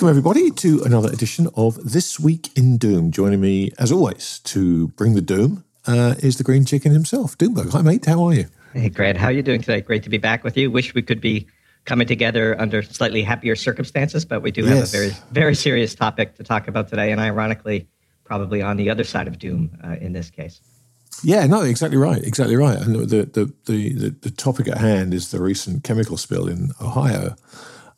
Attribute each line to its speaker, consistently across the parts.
Speaker 1: Welcome, everybody, to another edition of This Week in Doom. Joining me, as always, to bring the doom uh, is the green chicken himself, Doomberg. Hi, mate. How are you?
Speaker 2: Hey, Grant. How are you doing today? Great to be back with you. Wish we could be coming together under slightly happier circumstances, but we do have yes. a very, very serious topic to talk about today, and ironically, probably on the other side of doom uh, in this case.
Speaker 1: Yeah, no, exactly right, exactly right. And the, the the, the the topic at hand is the recent chemical spill in Ohio.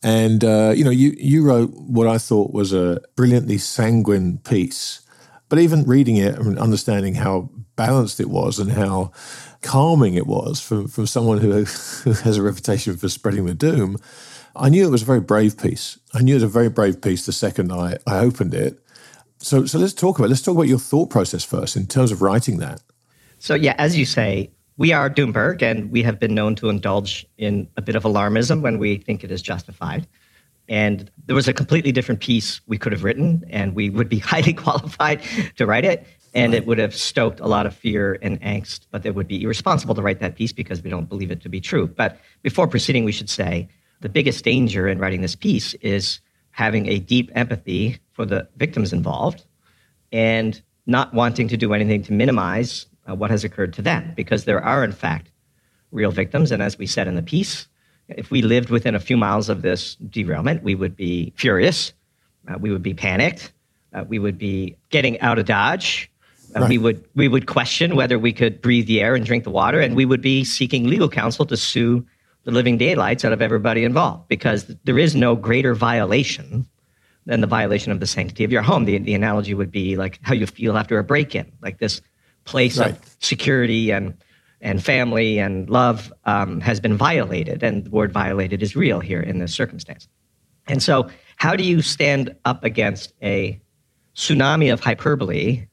Speaker 1: And uh, you know, you you wrote what I thought was a brilliantly sanguine piece, but even reading it and understanding how balanced it was and how calming it was from from someone who, has a reputation for spreading the doom, I knew it was a very brave piece. I knew it was a very brave piece the second I, I opened it. So so let's talk about let's talk about your thought process first in terms of writing that.
Speaker 2: So yeah, as you say, we are Doomberg, and we have been known to indulge in a bit of alarmism when we think it is justified. And there was a completely different piece we could have written, and we would be highly qualified to write it. And it would have stoked a lot of fear and angst, but it would be irresponsible to write that piece because we don't believe it to be true. But before proceeding, we should say the biggest danger in writing this piece is having a deep empathy for the victims involved and not wanting to do anything to minimize uh, what has occurred to them, because there are, in fact, real victims. And as we said in the piece, if we lived within a few miles of this derailment, we would be furious, uh, we would be panicked, uh, we would be getting out of Dodge. Uh, right. We would we would question whether we could breathe the air and drink the water, and we would be seeking legal counsel to sue the living daylights out of everybody involved because there is no greater violation than the violation of the sanctity of your home. The, the analogy would be like how you feel after a break in, like this place right. of security and and family and love um, has been violated, and the word violated is real here in this circumstance. And so, how do you stand up against a tsunami of hyperbole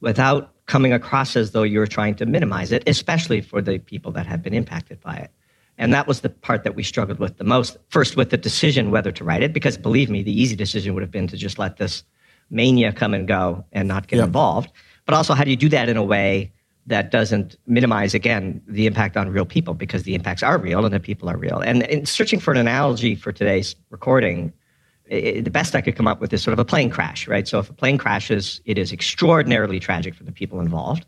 Speaker 2: without coming across as though you're trying to minimize it, especially for the people that have been impacted by it? And that was the part that we struggled with the most. First, with the decision whether to write it, because believe me, the easy decision would have been to just let this mania come and go and not get yep. involved. But also, how do you do that in a way that doesn't minimize, again, the impact on real people because the impacts are real and the people are real? And in searching for an analogy for today's recording, it, the best I could come up with is sort of a plane crash, right? So if a plane crashes, it is extraordinarily tragic for the people involved.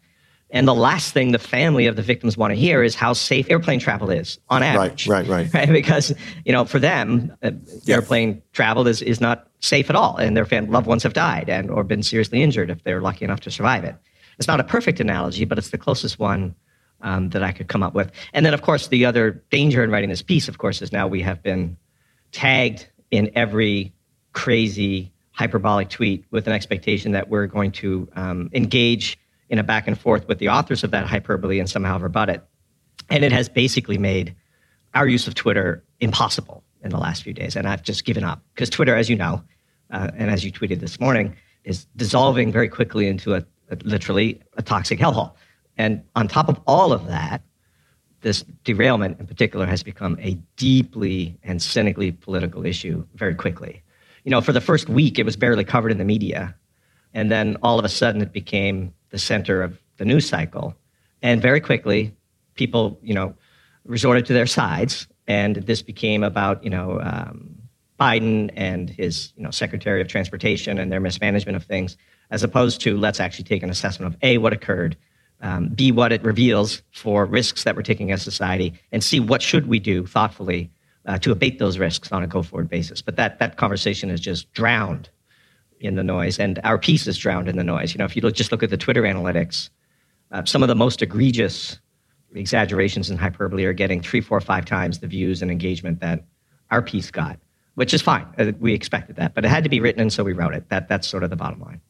Speaker 2: And the last thing the family of the victims want to hear is how safe airplane travel is on average.
Speaker 1: Right, right, right.
Speaker 2: right? Because, you know, for them, uh, yeah. airplane travel is, is not safe at all. And their loved ones have died and or been seriously injured if they're lucky enough to survive it. It's not a perfect analogy, but it's the closest one um, that I could come up with. And then, of course, the other danger in writing this piece, of course, is now we have been tagged in every crazy hyperbolic tweet with an expectation that we're going to um, engage in a back and forth with the authors of that hyperbole and somehow rebut it. And it has basically made our use of Twitter impossible in the last few days. And I've just given up because Twitter, as you know, uh, and as you tweeted this morning, is dissolving very quickly into a, a, literally a toxic hellhole. And on top of all of that, this derailment in particular has become a deeply and cynically political issue very quickly. You know, for the first week, it was barely covered in the media. And then all of a sudden, it became the center of the news cycle. And very quickly, people, you know, resorted to their sides, and this became about, you know, um, Biden and his, you know, Secretary of Transportation and their mismanagement of things, as opposed to let's actually take an assessment of a what occurred, um, b what it reveals for risks that we're taking as society, and c what should we do thoughtfully uh, to abate those risks on a go-forward basis. But that that conversation is just drowned in the noise, and our piece is drowned in the noise. You know, if you look, just look at the Twitter analytics, uh, some of the most egregious exaggerations and hyperbole are getting three, four, five times the views and engagement that our piece got, which is fine. Uh, we expected that, but it had to be written, and so we wrote it. That that's sort of the bottom line.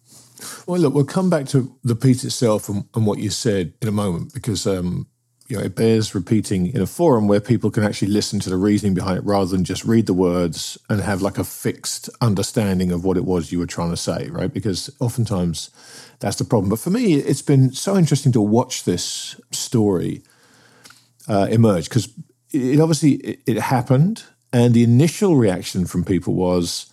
Speaker 1: Well, look, we'll come back to the piece itself and, and what you said in a moment because um, you know it bears repeating in a forum where people can actually listen to the reasoning behind it rather than just read the words and have like a fixed understanding of what it was you were trying to say, right? Because oftentimes that's the problem. But for me, it's been so interesting to watch this story uh, emerge because it, obviously it, it happened, and the initial reaction from people was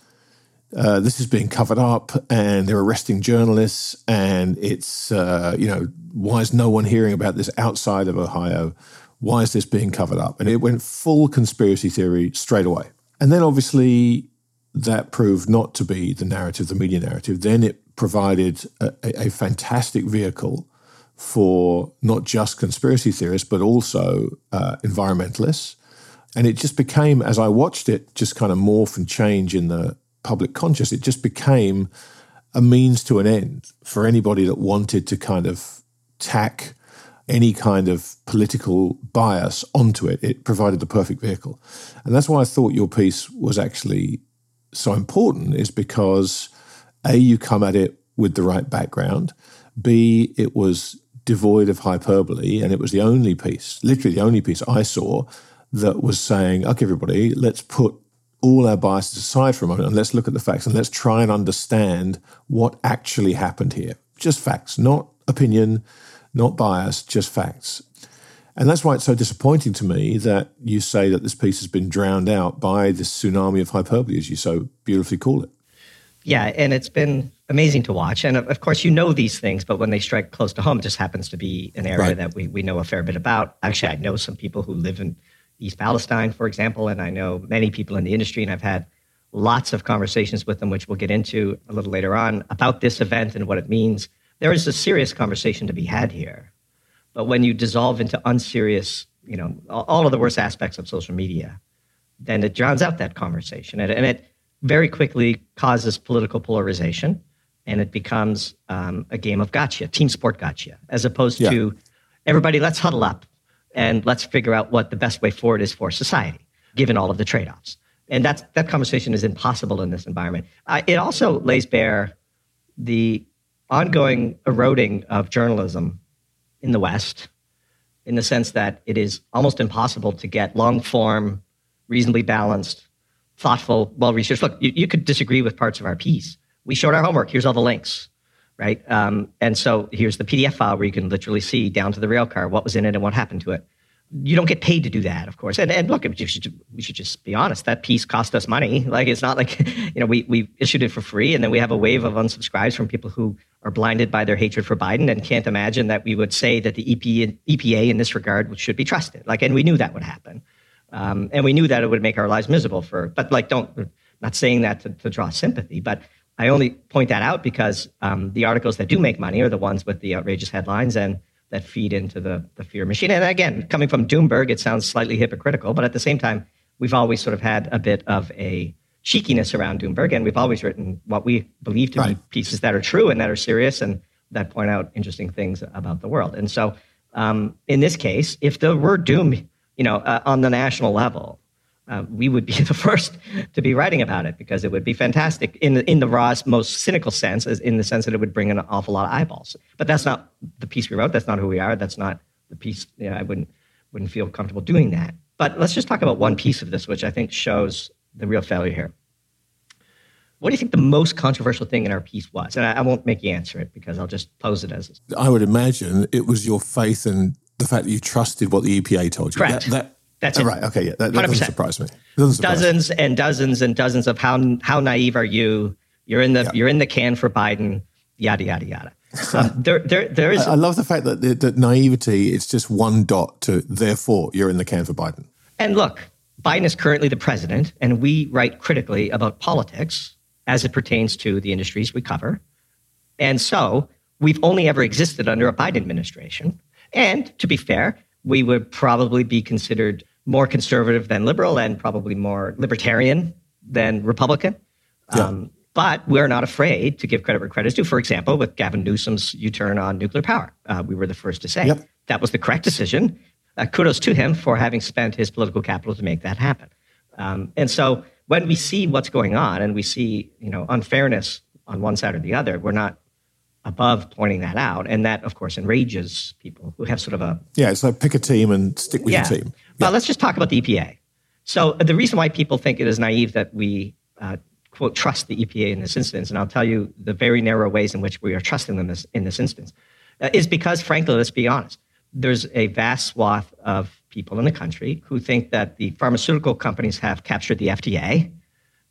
Speaker 1: uh, this is being covered up and they're arresting journalists and it's uh, you know why is no one hearing about this outside of ohio? Why is this being covered up? And it went full conspiracy theory straight away. And then obviously that proved not to be the narrative the media narrative. Then it provided a, a fantastic vehicle for not just conspiracy theorists but also uh, environmentalists. And it just became as i watched it just kind of morph and change in the public conscious. It just became a means to an end for anybody that wanted to kind of tack any kind of political bias onto it. It provided the perfect vehicle. And that's why I thought your piece was actually so important, is because A, you come at it with the right background, B, it was devoid of hyperbole, and it was the only piece, literally the only piece I saw that was saying, okay, everybody, let's put all our biases aside for a moment and let's look at the facts and let's try and understand what actually happened here. Just facts, not opinion, not bias, just facts. And that's why it's so disappointing to me that you say that this piece has been drowned out by this tsunami of hyperbole, as you so beautifully call it.
Speaker 2: Yeah, and it's been amazing to watch. And of course, you know these things, but when they strike close to home, it just happens to be an area right. that we, we know a fair bit about. Actually, I know some people who live in East Palestine, for example, and I know many people in the industry, and I've had lots of conversations with them, which we'll get into a little later on, about this event and what it means. There is a serious conversation to be had here. But when you dissolve into unserious, you know, all of the worst aspects of social media, then it drowns out that conversation. And, and it very quickly causes political polarization and it becomes um, a game of gotcha, team sport gotcha, as opposed yeah. to everybody, let's huddle up and let's figure out what the best way forward is for society, given all of the trade offs. And that's, that conversation is impossible in this environment. Uh, it also lays bare the ongoing eroding of journalism in the West, in the sense that it is almost impossible to get long form, reasonably balanced, thoughtful, well researched. Look, you, you, could disagree with parts of our piece. We showed our homework. Here's all the links right? Um, and so here's the PDF file where you can literally see down to the rail car what was in it and what happened to it. You don't get paid to do that, of course. And, and look, we should, we should just be honest. That piece cost us money. Like it's not like you know we we issued it for free, and then we have a wave of unsubscribes from people who are blinded by their hatred for Biden and can't imagine that we would say that the EPA, EPA in this regard should be trusted. Like, and we knew that would happen, um, and we knew that it would make our lives miserable. For but like, don't not saying that to, to draw sympathy, but I only point that out because um, the articles that do make money are the ones with the outrageous headlines and that feed into the, the fear machine. And again, coming from Doomberg, it sounds slightly hypocritical, but at the same time, we've always sort of had a bit of a cheekiness around Doomberg, and we've always written what we believe to right. be pieces that are true and that are serious and that point out interesting things about the world. And so, um, in this case, if there were doom, you know, uh, on the national level, uh, we would be the first to be writing about it because it would be fantastic in the, in the raw, most cynical sense, as in the sense that it would bring an awful lot of eyeballs. But that's not the piece we wrote. That's not who we are. That's not the piece. You know, I wouldn't wouldn't feel comfortable doing that. But let's just talk about one piece of this, which I think shows the real failure here. What do you think the most controversial thing in our piece was? And I, I won't make you answer it because I'll just pose it as.
Speaker 1: I would imagine it was your faith and the fact that you trusted what the EPA told you.
Speaker 2: Correct.
Speaker 1: That, that,
Speaker 2: that's it.
Speaker 1: Right. Okay. Yeah. That, that doesn't surprise me. Doesn't
Speaker 2: surprise dozens me. and dozens and dozens of how how naive are you? You're in the yeah. you're in the can for Biden. Yada yada yada. Um, there, there, there is.
Speaker 1: I, love the fact that the, that naivety. It's just one dot to therefore you're in the can for Biden.
Speaker 2: And look, Biden is currently the president, and we write critically about politics as it pertains to the industries we cover. And so we've only ever existed under a Biden administration. And to be fair, we would probably be considered more conservative than liberal and probably more libertarian than Republican. Yeah. Um, but we're not afraid to give credit where credit is due. For example, with Gavin Newsom's U turn on nuclear power, uh, we were the first to say yep. that was the correct decision. Uh, kudos to him for having spent his political capital to make that happen. Um, and so when we see what's going on and we see you know unfairness on one side or the other, we're not above pointing that out. And that, of course, enrages people who have sort of a.
Speaker 1: Yeah, it's like pick a team and stick with
Speaker 2: yeah.
Speaker 1: your team.
Speaker 2: Well, let's just talk about the EPA. So the reason why people think it is naive that we, uh, quote, trust the EPA in this instance, and I'll tell you the very narrow ways in which we are trusting them this, in this instance, uh, is because, frankly, let's be honest, there's a vast swath of people in the country who think that the pharmaceutical companies have captured the FDA.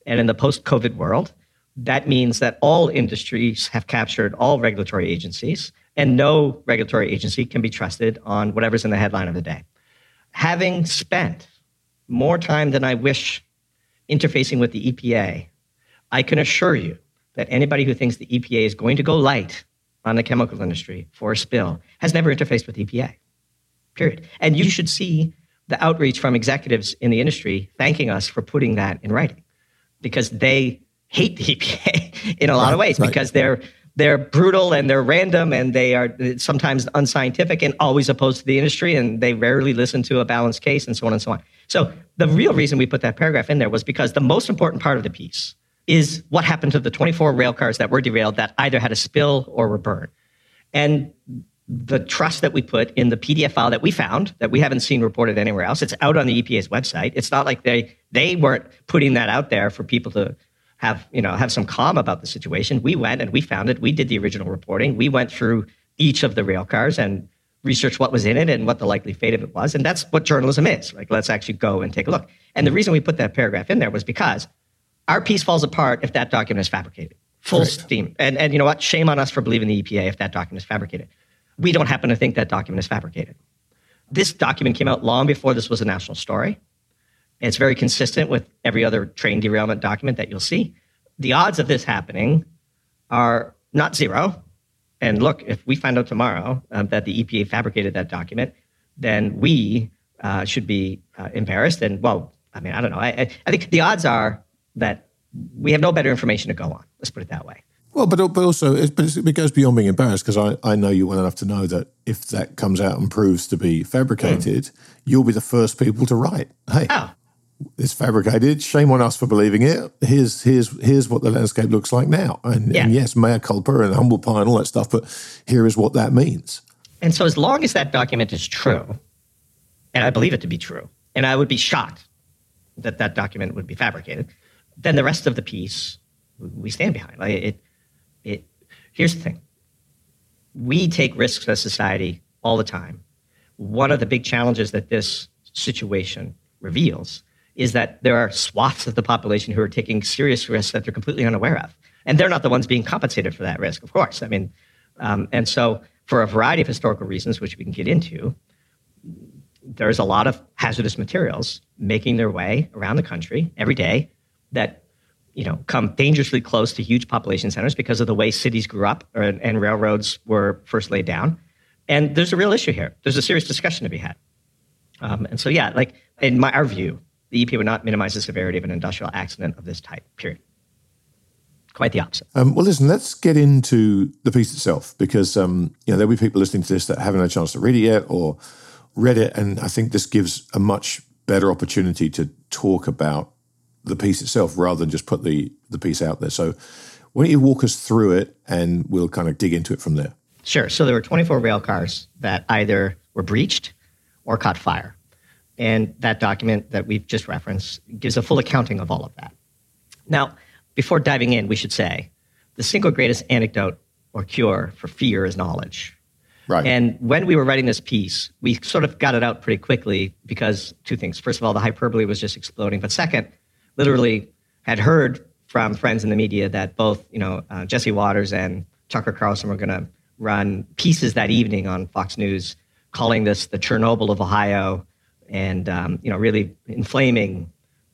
Speaker 2: And in the post COVID world, that means that all industries have captured all regulatory agencies, and no regulatory agency can be trusted on whatever's in the headline of the day. Having spent more time than I wish interfacing with the EPA, I can assure you that anybody who thinks the EPA is going to go light on the chemical industry for a spill has never interfaced with EPA. Period. And you should see the outreach from executives in the industry thanking us for putting that in writing because they hate the EPA in a lot right, of ways right. because they're they're brutal and they're random and they are sometimes unscientific and always opposed to the industry and they rarely listen to a balanced case and so on and so on. So the real reason we put that paragraph in there was because the most important part of the piece is what happened to the 24 rail cars that were derailed that either had a spill or were burned. And the trust that we put in the PDF file that we found that we haven't seen reported anywhere else. It's out on the EPA's website. It's not like they they weren't putting that out there for people to have you know have some calm about the situation. We went and we found it. We did the original reporting. We went through each of the rail cars and researched what was in it and what the likely fate of it was. And that's what journalism is. Like let's actually go and take a look. And the reason we put that paragraph in there was because our piece falls apart if that document is fabricated. Full Correct. steam. And and you know what? Shame on us for believing the EPA if that document is fabricated. We don't happen to think that document is fabricated. This document came out long before this was a national story. It's very consistent with every other train derailment document that you'll see. The odds of this happening are not zero. And look, if we find out tomorrow um, that the EPA fabricated that document, then we uh, should be uh, embarrassed. And well, I mean, I don't know. I, I think the odds are that we have no better information to go on. Let's put it that way.
Speaker 1: Well, but, but also, it, but it goes beyond being embarrassed because I, I know you well enough to know that if that comes out and proves to be fabricated, mm. you'll be the first people to write, hey, oh. It's fabricated. Shame on us for believing it. Here's here's here's what the landscape looks like now. And, yeah. and yes, mea culpa and humble pie and all that stuff, but here is what that means.
Speaker 2: And so, as long as that document is true, and I believe it to be true, and I would be shocked that that document would be fabricated, then the rest of the piece we stand behind. Like it, it, here's the thing we take risks as a society all the time. One of the big challenges that this situation reveals is that there are swaths of the population who are taking serious risks that they're completely unaware of. And they're not the ones being compensated for that risk, of course. I mean, um, and so for a variety of historical reasons, which we can get into, there's a lot of hazardous materials making their way around the country every day that you know, come dangerously close to huge population centers because of the way cities grew up or, and railroads were first laid down. And there's a real issue here. There's a serious discussion to be had. Um, and so, yeah, like in my our view, the EPA would not minimize the severity of an industrial accident of this type. Period. Quite the opposite.
Speaker 1: Um, well, listen, let's get into the piece itself because um, you know there'll be people listening to this that haven't had a chance to read it yet or read it, and I think this gives a much better opportunity to talk about the piece itself rather than just put the the piece out there. So why don't you walk us through it and we'll kind of dig into it from there.
Speaker 2: Sure. So there were 24 rail cars that either were breached or caught fire. And that document that we've just referenced gives a full accounting of all of that. Now, before diving in, we should say the single greatest antidote or cure for fear is knowledge.
Speaker 1: Right.
Speaker 2: And when we were writing this piece, we sort of got it out pretty quickly because two things. First of all, the hyperbole was just exploding. But second, literally had heard from friends in the media that both, you know, uh, Jesse Watters and Tucker Carlson were going to run pieces that evening on Fox News, calling this the Chernobyl of Ohio, and um, you know, really inflaming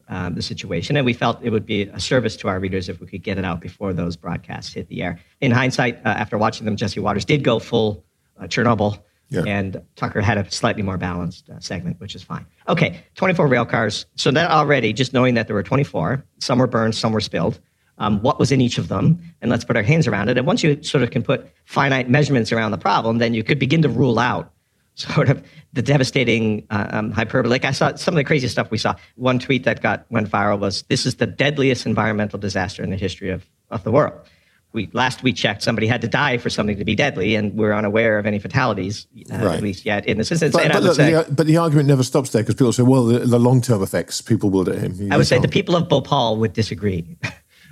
Speaker 2: um, the situation. And we felt it would be a service to our readers if we could get it out before those broadcasts hit the air. In hindsight, uh, after watching them, Jesse Watters did go full uh, Chernobyl yeah. And Tucker had a slightly more balanced uh, segment, which is fine. Okay, 24 rail cars. So that already, just knowing that there were 24, some were burned, some were spilled, um, what was in each of them, and let's put our hands around it. And once you sort of can put finite measurements around the problem, then you could begin to rule out sort of the devastating uh, um, hyperbole. Like I saw some of the crazy stuff we saw. One tweet that got went viral was, "This is the deadliest environmental disaster in the history of, of the world." we last we checked, somebody had to die for something to be deadly, and we're unaware of any fatalities, uh, right. at least yet in this instance.
Speaker 1: But, but,
Speaker 2: say,
Speaker 1: the, but, the, argument never stops there because people say, well, the, the long term effects people will.
Speaker 2: I would say the people of Bhopal would disagree.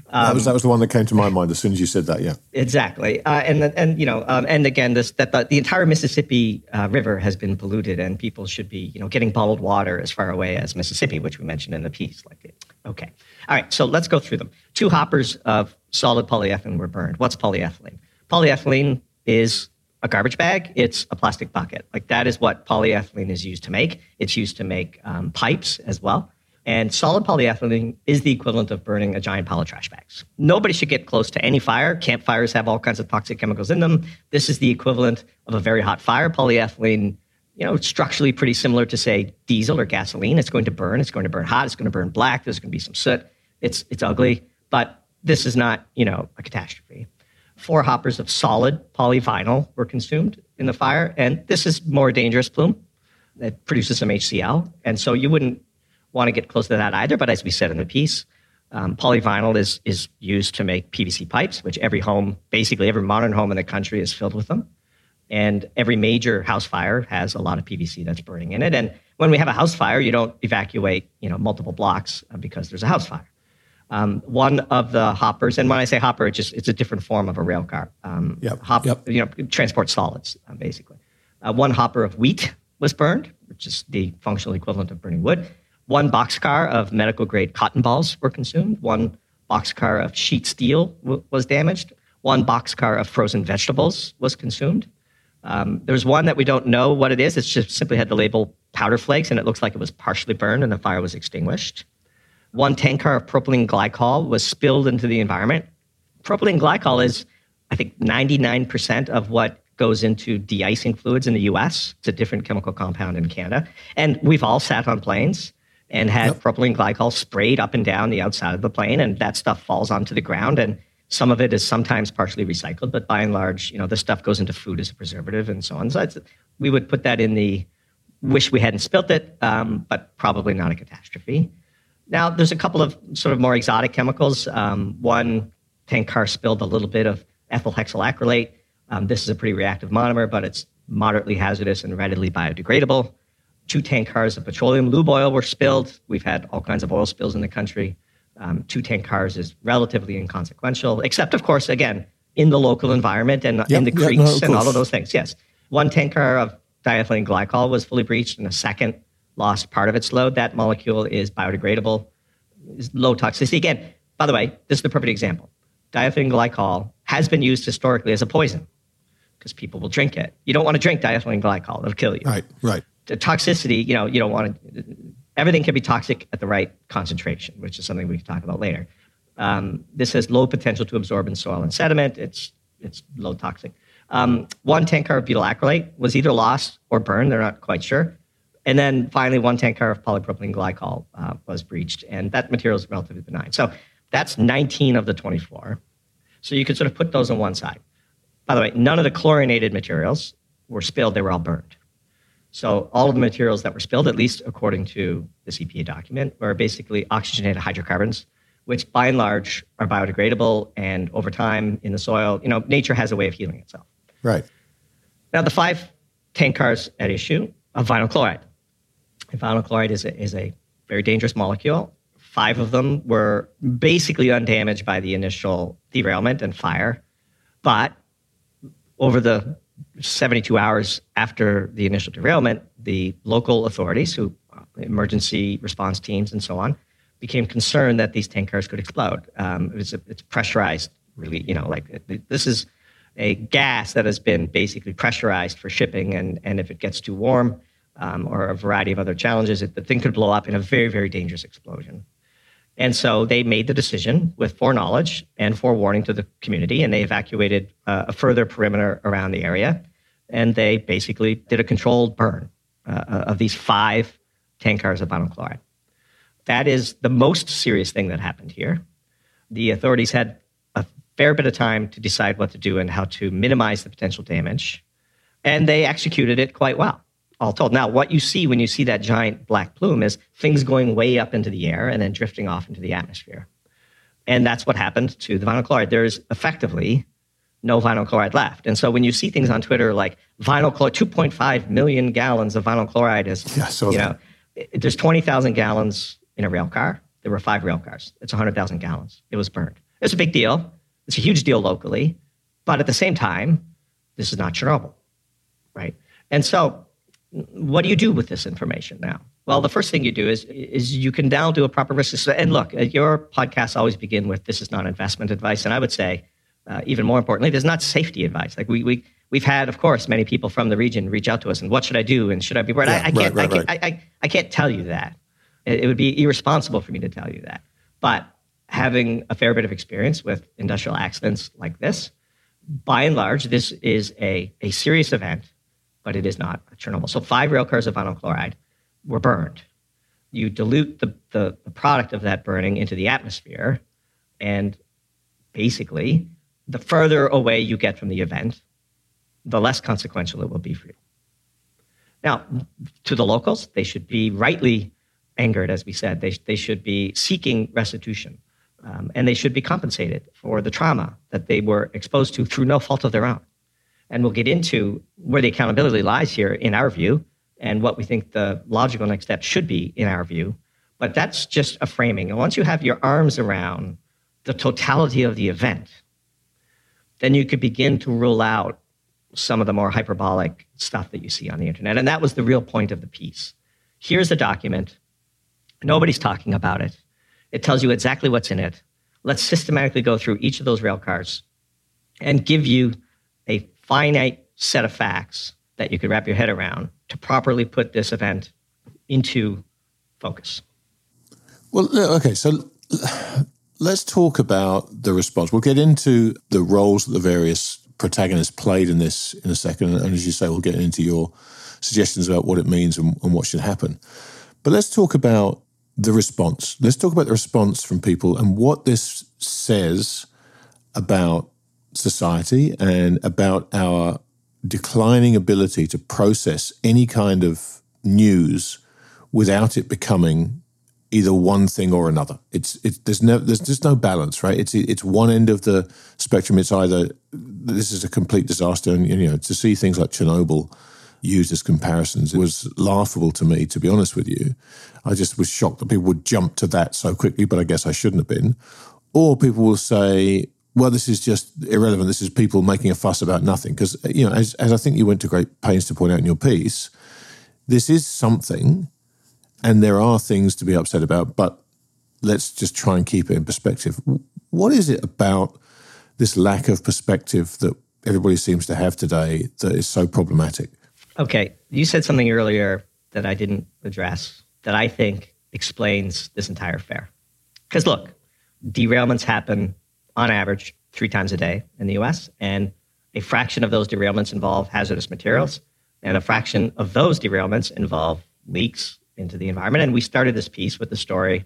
Speaker 1: Um, that was that was the one that came to my mind as soon as you said that. Yeah,
Speaker 2: exactly. Uh, and and you know, um, and again, this that the, the entire Mississippi uh, River has been polluted, and people should be you know getting bottled water as far away as Mississippi, which we mentioned in the piece. Like, okay, all right. So let's go through them. Two hoppers of solid polyethylene were burned. What's polyethylene? Polyethylene is a garbage bag. It's a plastic bucket. Like that is what polyethylene is used to make. It's used to make um, pipes as well. And solid polyethylene is the equivalent of burning a giant pile of trash bags. Nobody should get close to any fire. Campfires have all kinds of toxic chemicals in them. This is the equivalent of a very hot fire. Polyethylene, you know, structurally pretty similar to say diesel or gasoline. It's going to burn. It's going to burn hot. It's going to burn black. There's going to be some soot. It's it's ugly, but this is not, you know, a catastrophe. Four hoppers of solid polyvinyl were consumed in the fire, and this is more dangerous plume. It produces some HCl, and so you wouldn't want to get close to that either. But as we said in the piece, um, polyvinyl is is used to make PVC pipes, which every home, basically every modern home in the country, is filled with them. And every major house fire has a lot of PVC that's burning in it. And when we have a house fire, you don't evacuate, you know, multiple blocks uh, because there's a house fire. Um, one of the hoppers, and when I say hopper, it's just it's a different form of a rail car. Um,
Speaker 1: yep,
Speaker 2: hop,
Speaker 1: yep.
Speaker 2: you know, transport solids uh, basically. Uh, one hopper of wheat was burned, which is the functional equivalent of burning wood. One boxcar of medical grade cotton balls were consumed. One boxcar of sheet steel w- was damaged. One boxcar of frozen vegetables was consumed. Um, there's one that we don't know what it is. It's just simply had the label powder flakes, and it looks like it was partially burned and the fire was extinguished. One tank car of propylene glycol was spilled into the environment. Propylene glycol is, I think, 99% of what goes into de-icing fluids in the US. It's a different chemical compound in Canada. And we've all sat on planes and had yep. propylene glycol sprayed up and down the outside of the plane, and that stuff falls onto the ground. And some of it is sometimes partially recycled, but by and large, you know, the stuff goes into food as a preservative and so on. So we would put that in the wish we hadn't spilt it, um, but probably not a catastrophe. Now, there's a couple of sort of more exotic chemicals. Um, one tank car spilled a little bit of ethyl hexyl acrylate. Um, this is a pretty reactive monomer, but it's moderately hazardous and readily biodegradable two tank cars of petroleum lube oil were spilled. We've had all kinds of oil spills in the country. Um, two tank cars is relatively inconsequential, except, of course, again, in the local environment and yep, in the creeks yep, no, and all of those things. Yes. One tank car of diethylene glycol was fully breached, and a second lost part of its load. That molecule is biodegradable, is low toxicity. Again, by the way, this is the perfect example. Diethylene glycol has been used historically as a poison because people will drink it. You don't want to drink diethylene glycol; it'll kill you.
Speaker 1: Right, right
Speaker 2: toxicity, you know, you don't want to. Everything can be toxic at the right concentration, which is something we can talk about later. Um, this has low potential to absorb in soil and sediment. It's it's low toxic. Um, one tank car of butyl acrylate was either lost or burned. They're not quite sure. And then finally, one tank car of polypropylene glycol uh, was breached, and that material is relatively benign. So that's 19 of the 24. So you could sort of put those on one side. By the way, none of the chlorinated materials were spilled; they were all burned. So all of the materials that were spilled, at least according to the EPA document, were basically oxygenated hydrocarbons, which by and large are biodegradable and over time in the soil, you know, nature has a way of healing itself.
Speaker 1: Right.
Speaker 2: Now the five tank cars at issue of vinyl chloride. And vinyl chloride is a, is a very dangerous molecule. Five of them were basically undamaged by the initial derailment and fire, but over the 72 hours after the initial derailment, the local authorities, who uh, emergency response teams and so on, became concerned that these tank cars could explode. Um, it was a, it's pressurized, really. You know, like this is a gas that has been basically pressurized for shipping, and and if it gets too warm um, or a variety of other challenges, it, the thing could blow up in a very very dangerous explosion. And so they made the decision with foreknowledge and forewarning to the community, and they evacuated uh, a further perimeter around the area. And they basically did a controlled burn uh, uh, of these five tank cars of vinyl chloride. That is the most serious thing that happened here. The authorities had a fair bit of time to decide what to do and how to minimize the potential damage, and they executed it quite well all told. Now, what you see when you see that giant black plume is things going way up into the air and then drifting off into the atmosphere. And that's what happened to the vinyl chloride. There's effectively no vinyl chloride left. And so when you see things on Twitter like vinyl chloride, 2.5 million gallons of vinyl chloride is,
Speaker 1: yeah, so
Speaker 2: you know, it, there's 20,000 gallons in a rail car. There were five rail cars. It's 100,000 gallons. It was burned. It's a big deal. It's a huge deal locally. But at the same time, this is not Chernobyl, right? And so what do you do with this information now? Well, the first thing you do is is you can now do a proper risk assessment. And look, uh, your podcasts always begin with "This is not investment advice," and I would say, uh, even more importantly, this is not safety advice. Like we we we've had, of course, many people from the region reach out to us and what should I do and should I be worried?
Speaker 1: Yeah,
Speaker 2: I, I, can't,
Speaker 1: right, right,
Speaker 2: I, can't I, I, I can't tell you that. It, it would be irresponsible for me to tell you that. But having a fair bit of experience with industrial accidents like this, by and large, this is a, a serious event, but it is not Chernobyl. So five rail cars of vinyl chloride were burned. You dilute the, the, the product of that burning into the atmosphere, and basically, the further away you get from the event, the less consequential it will be for you. Now, to the locals, they should be rightly angered, as we said. They, they should be seeking restitution, um, and they should be compensated for the trauma that they were exposed to through no fault of their own. And we'll get into where the accountability lies here, in our view, and what we think the logical next step should be in our view. But that's just a framing. And once you have your arms around the totality of the event, then you could begin to rule out some of the more hyperbolic stuff that you see on the internet. And that was the real point of the piece. Here's a document. Nobody's talking about it. It tells you exactly what's in it. Let's systematically go through each of those rail cars and give you finite set of facts that you could wrap your head around to properly put this event into focus.
Speaker 1: Well, uh, okay, so let's talk about the response. We'll get into the roles that the various protagonists played in this in a second, and as you say, we'll get into your suggestions about what it means and, and what should happen. But let's talk about the response. Let's talk about the response from people and what this says about society and about our declining ability to process any kind of news without it becoming either one thing or another. It's it's there's no there's just no balance, right? It's it's one end of the spectrum. It's either this is a complete disaster, and you know to see things like Chernobyl used as comparisons it was laughable to me. To be honest with you, I just was shocked that people would jump to that so quickly. But I guess I shouldn't have been. Or people will say, well, this is just irrelevant. This is people making a fuss about nothing. Because, you know, as, as I think you went to great pains to point out in your piece, this is something and there are things to be upset about, but let's just try and keep it in perspective. What is it about this lack of perspective that everybody seems to have today that is so problematic?
Speaker 2: Okay. You said something earlier that I didn't address that I think explains this entire affair. Because look, derailments happen on average three times a day in the US, and a fraction of those derailments involve hazardous materials, and a fraction of those derailments involve leaks into the environment. And we started this piece with the story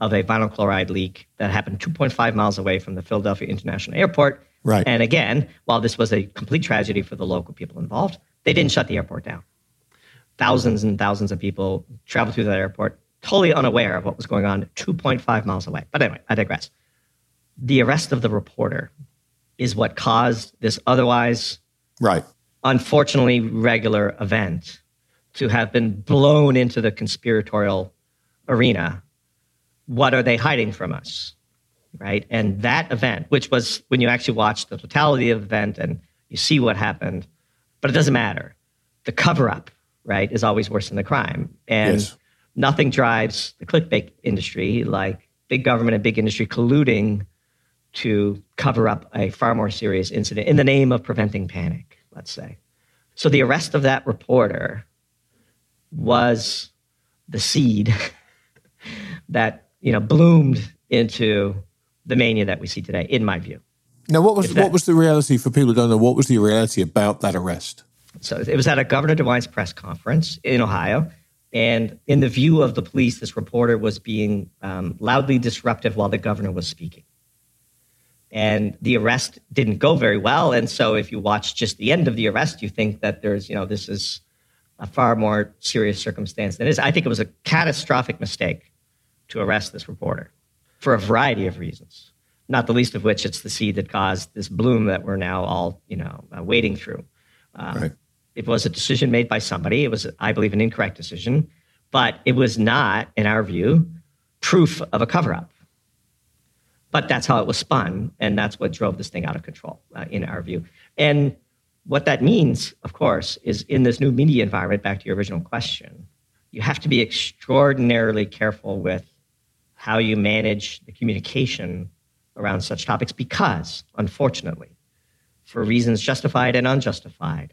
Speaker 2: of a vinyl chloride leak that happened 2.5 miles away from the Philadelphia International Airport.
Speaker 1: Right.
Speaker 2: And again, while this was a complete tragedy for the local people involved, they didn't shut the airport down. Thousands and thousands of people traveled through that airport, totally unaware of what was going on 2.5 miles away. But anyway, I digress the arrest of the reporter is what caused this otherwise
Speaker 1: right.
Speaker 2: unfortunately regular event to have been blown into the conspiratorial arena. What are they hiding from us? Right? And that event which was when you actually watch the totality of the event and you see what happened but it doesn't matter. The cover up right is always worse than the crime. And
Speaker 1: yes.
Speaker 2: nothing drives the clickbait industry like big government and big industry colluding to cover up a far more serious incident in the name of preventing panic, let's say. So the arrest of that reporter was the seed that you know bloomed into the mania that we see today, in my view.
Speaker 1: Now, what was that, what was the reality for people who don't know? What was the reality about that arrest?
Speaker 2: So it was at a Governor DeWine's press conference in Ohio, and in the view of the police, this reporter was being um, loudly disruptive while the governor was speaking. And the arrest didn't go very well. And so if you watch just the end of the arrest, you think that there's, you know, this is a far more serious circumstance than it is. I think it was a catastrophic mistake to arrest this reporter for a variety of reasons. not the least of which it's the seed that caused this bloom that we're now all, you know, uh, wading through.
Speaker 1: Um, right.
Speaker 2: It was a decision made by somebody. It was, I believe, an incorrect decision, but it was not, in our view, proof of a cover up. But that's how it was spun, and that's what drove this thing out of control, uh, in our view. And what that means, of course, is in this new media environment, back to your original question, you have to be extraordinarily careful with how you manage the communication around such topics because, unfortunately, for reasons justified and unjustified,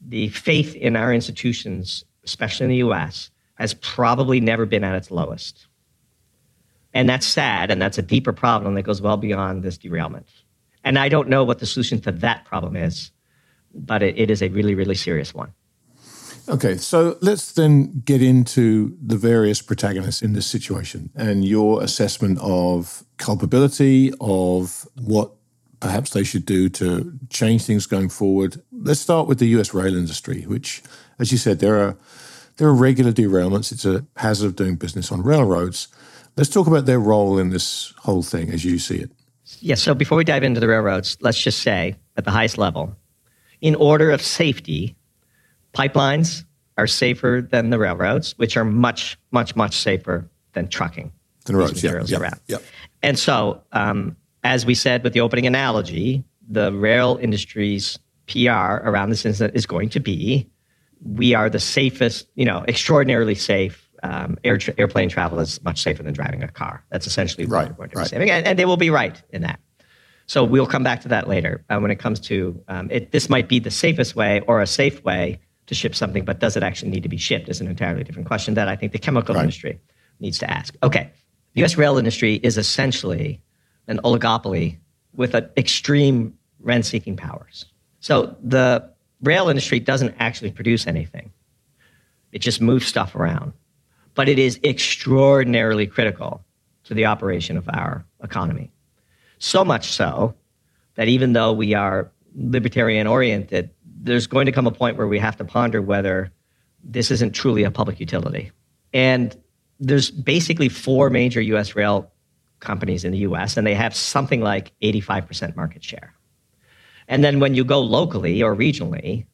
Speaker 2: the faith in our institutions, especially in the US, has probably never been at its lowest. And that's sad, and that's a deeper problem that goes well beyond this derailment. And I don't know what the solution to that problem is, but it, it is a really, really serious one.
Speaker 1: Okay, so let's then get into the various protagonists in this situation and your assessment of culpability, of what perhaps they should do to change things going forward. Let's start with the US rail industry, which, as you said, there are there are regular derailments. It's a hazard of doing business on railroads. Let's talk about their role in this whole thing as you see it.
Speaker 2: Yes. Yeah, so before we dive into the railroads, let's just say at the highest level, in order of safety, pipelines are safer than the railroads, which are much, much, much safer than trucking.
Speaker 1: Than roads, yeah, yeah, yeah.
Speaker 2: And so, um, as we said with the opening analogy, the rail industry's PR around this incident is going to be we are the safest, you know, extraordinarily safe. Um, air tra- airplane travel is much safer than driving a car. That's essentially what
Speaker 1: right,
Speaker 2: we're going to
Speaker 1: right.
Speaker 2: be saying. And, and, they will be right in that. So we'll come back to that later uh, when it comes to um, it. This might be the safest way or a safe way to ship something, but does it actually need to be shipped is an entirely different question that I think the chemical right. industry needs to ask. Okay, the U.S. rail industry is essentially an oligopoly with extreme rent-seeking powers. So the rail industry doesn't actually produce anything; it just moves stuff around. But it is extraordinarily critical to the operation of our economy. So much so that even though we are libertarian oriented, there's going to come a point where we have to ponder whether this isn't truly a public utility. And there's basically four major US rail companies in the US, and they have something like 85% market share. And then when you go locally or regionally,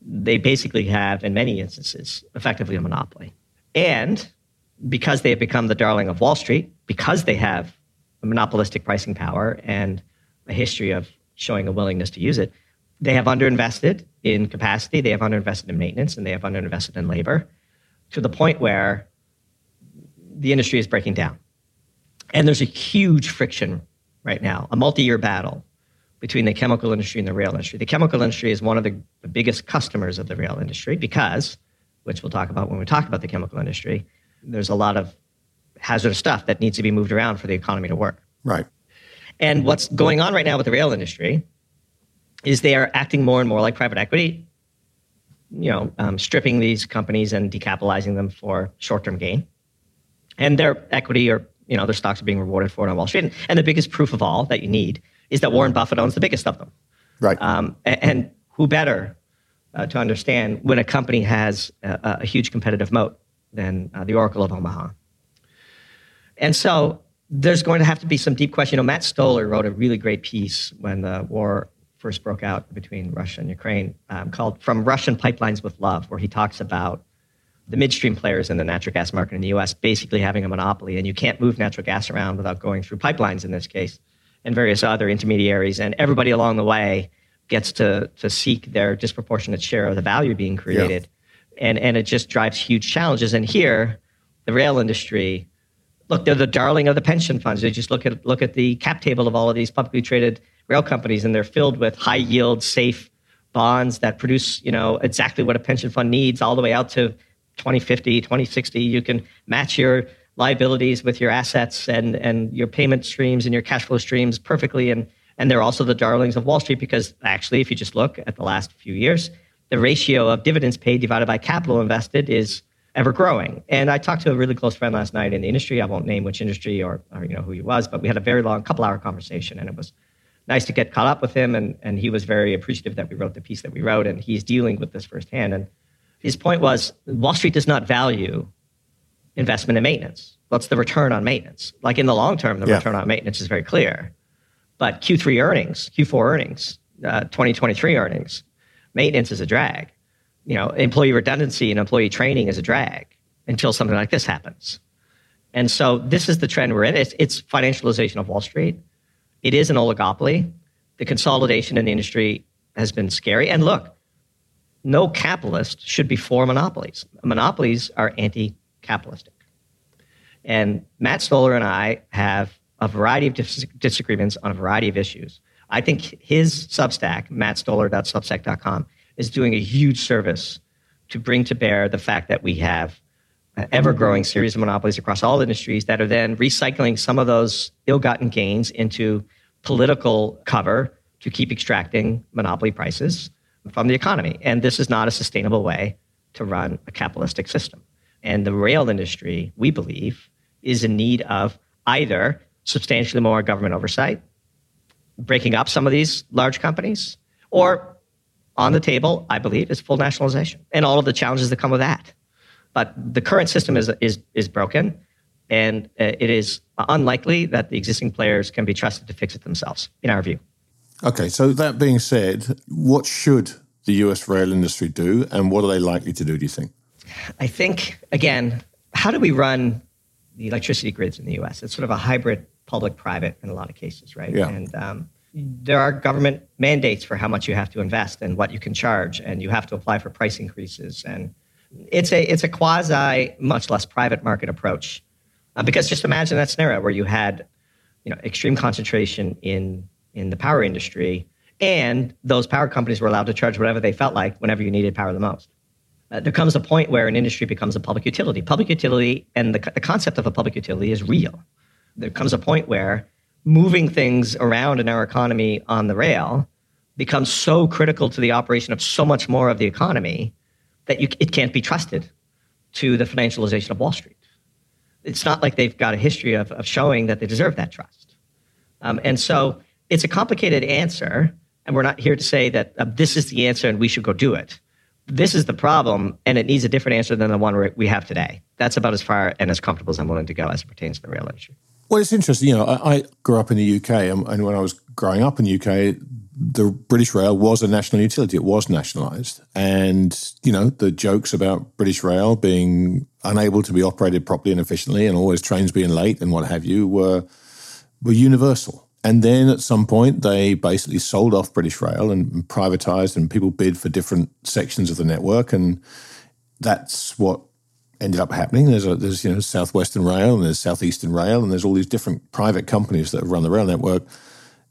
Speaker 2: they basically have, in many instances, effectively a monopoly. And because they have become the darling of Wall Street, because they have monopolistic pricing power and a history of showing a willingness to use it, they have underinvested in capacity, they have underinvested in maintenance, and they have underinvested in labor to the point where the industry is breaking down. And there's a huge friction right now, a multi year battle between the chemical industry and the rail industry. The chemical industry is one of the, the biggest customers of the rail industry because, which we'll talk about when we talk about the chemical industry, there's a lot of hazardous stuff that needs to be moved around for the economy to work.
Speaker 1: Right.
Speaker 2: And what's going on right now with the rail industry is they are acting more and more like private equity, you know, um, stripping these companies and decapitalizing them for short-term gain. And their equity or, you know, their stocks are being rewarded for it on Wall Street. And, and the biggest proof of all that you need is that Warren Buffett owns the biggest of them.
Speaker 1: Right.
Speaker 2: Um, and, and, who better uh, to understand when a company has a, a huge competitive moat than uh, the Oracle of Omaha? And so there's going to have to be some deep question. You know, Matt Stoller wrote a really great piece when the war first broke out between Russia and Ukraine um, called From Russian Pipelines with Love, where he talks about the midstream players in the natural gas market in the US basically having a monopoly. And you can't move natural gas around without going through pipelines in this case and various other intermediaries. And everybody along the way gets to, to seek their disproportionate share of the value being created. Yeah. And, and it just drives huge challenges. And here, the rail industry look, they're the darling of the pension funds. They just look at look at the cap table of all of these publicly traded rail companies, and they're filled with high yield, safe bonds that produce, you know, exactly what a pension fund needs, all the way out to 2050, 2060. You can match your liabilities with your assets and and your payment streams and your cash flow streams perfectly, and and they're also the darlings of Wall Street because actually, if you just look at the last few years, the ratio of dividends paid divided by capital invested is ever growing. And I talked to a really close friend last night in the industry. I won't name which industry or, or you know who he was, but we had a very long couple hour conversation, and it was nice to get caught up with him. And and he was very appreciative that we wrote the piece that we wrote, and he's dealing with this firsthand. And his point was Wall Street does not value investment and maintenance. What's the return on maintenance? Like in the long term, the yeah. return on maintenance is very clear. But Q3 earnings, Q4 earnings, uh, 2023 earnings, maintenance is a drag. You know, employee redundancy and employee training is a drag until something like this happens. And so this is the trend we're in. It's, it's financialization of Wall Street. It is an oligopoly. The consolidation in the industry has been scary. And look, no capitalist should be for monopolies. Monopolies are anti capitalistic. And Matt Stoller and I have a variety of dis- disagreements on a variety of issues. I think his Substack, mattstoller.substack.com, is doing a huge service to bring to bear the fact that we have an ever growing series of monopolies across all industries that are then recycling some of those ill gotten gains into political cover to keep extracting monopoly prices from the economy. And this is not a sustainable way to run a capitalistic system. And the rail industry, we believe, is in need of either substantially more government oversight, breaking up some of these large companies, or on the table, I believe, is full nationalization and all of the challenges that come with that. But the current system is, is, is broken, and uh, it is unlikely that the existing players can be trusted to fix it themselves, in our view.
Speaker 1: Okay, so that being said, what should the US rail industry do, and what are they likely to do, do you think?
Speaker 2: I think, again, how do we run the electricity grids in the US? It's sort of a hybrid public private in a lot of cases, right?
Speaker 1: Yeah.
Speaker 2: And um, there are government mandates for how much you have to invest and what you can charge, and you have to apply for price increases. And it's a, it's a quasi, much less private market approach. Uh, because just imagine that scenario where you had you know, extreme concentration in in the power industry, and those power companies were allowed to charge whatever they felt like whenever you needed power the most. Uh, there comes a point where an industry becomes a public utility. Public utility and the, the concept of a public utility is real. There comes a point where moving things around in our economy on the rail becomes so critical to the operation of so much more of the economy that you, it can't be trusted to the financialization of Wall Street. It's not like they've got a history of, of showing that they deserve that trust. Um, and so it's a complicated answer, and we're not here to say that uh, this is the answer and we should go do it. This is the problem, and it needs a different answer than the one we have today. That's about as far and as comfortable as I'm willing to go as it pertains to the rail industry.
Speaker 1: Well, it's interesting. You know, I, I grew up in the UK, and, and when I was growing up in the UK, the British Rail was a national utility. It was nationalised, and you know the jokes about British Rail being unable to be operated properly and efficiently, and always trains being late and what have you were were universal. And then at some point, they basically sold off British Rail and privatized, and people bid for different sections of the network. And that's what ended up happening. There's, a, there's you know Southwestern Rail and there's Southeastern Rail, and there's all these different private companies that have run the rail network.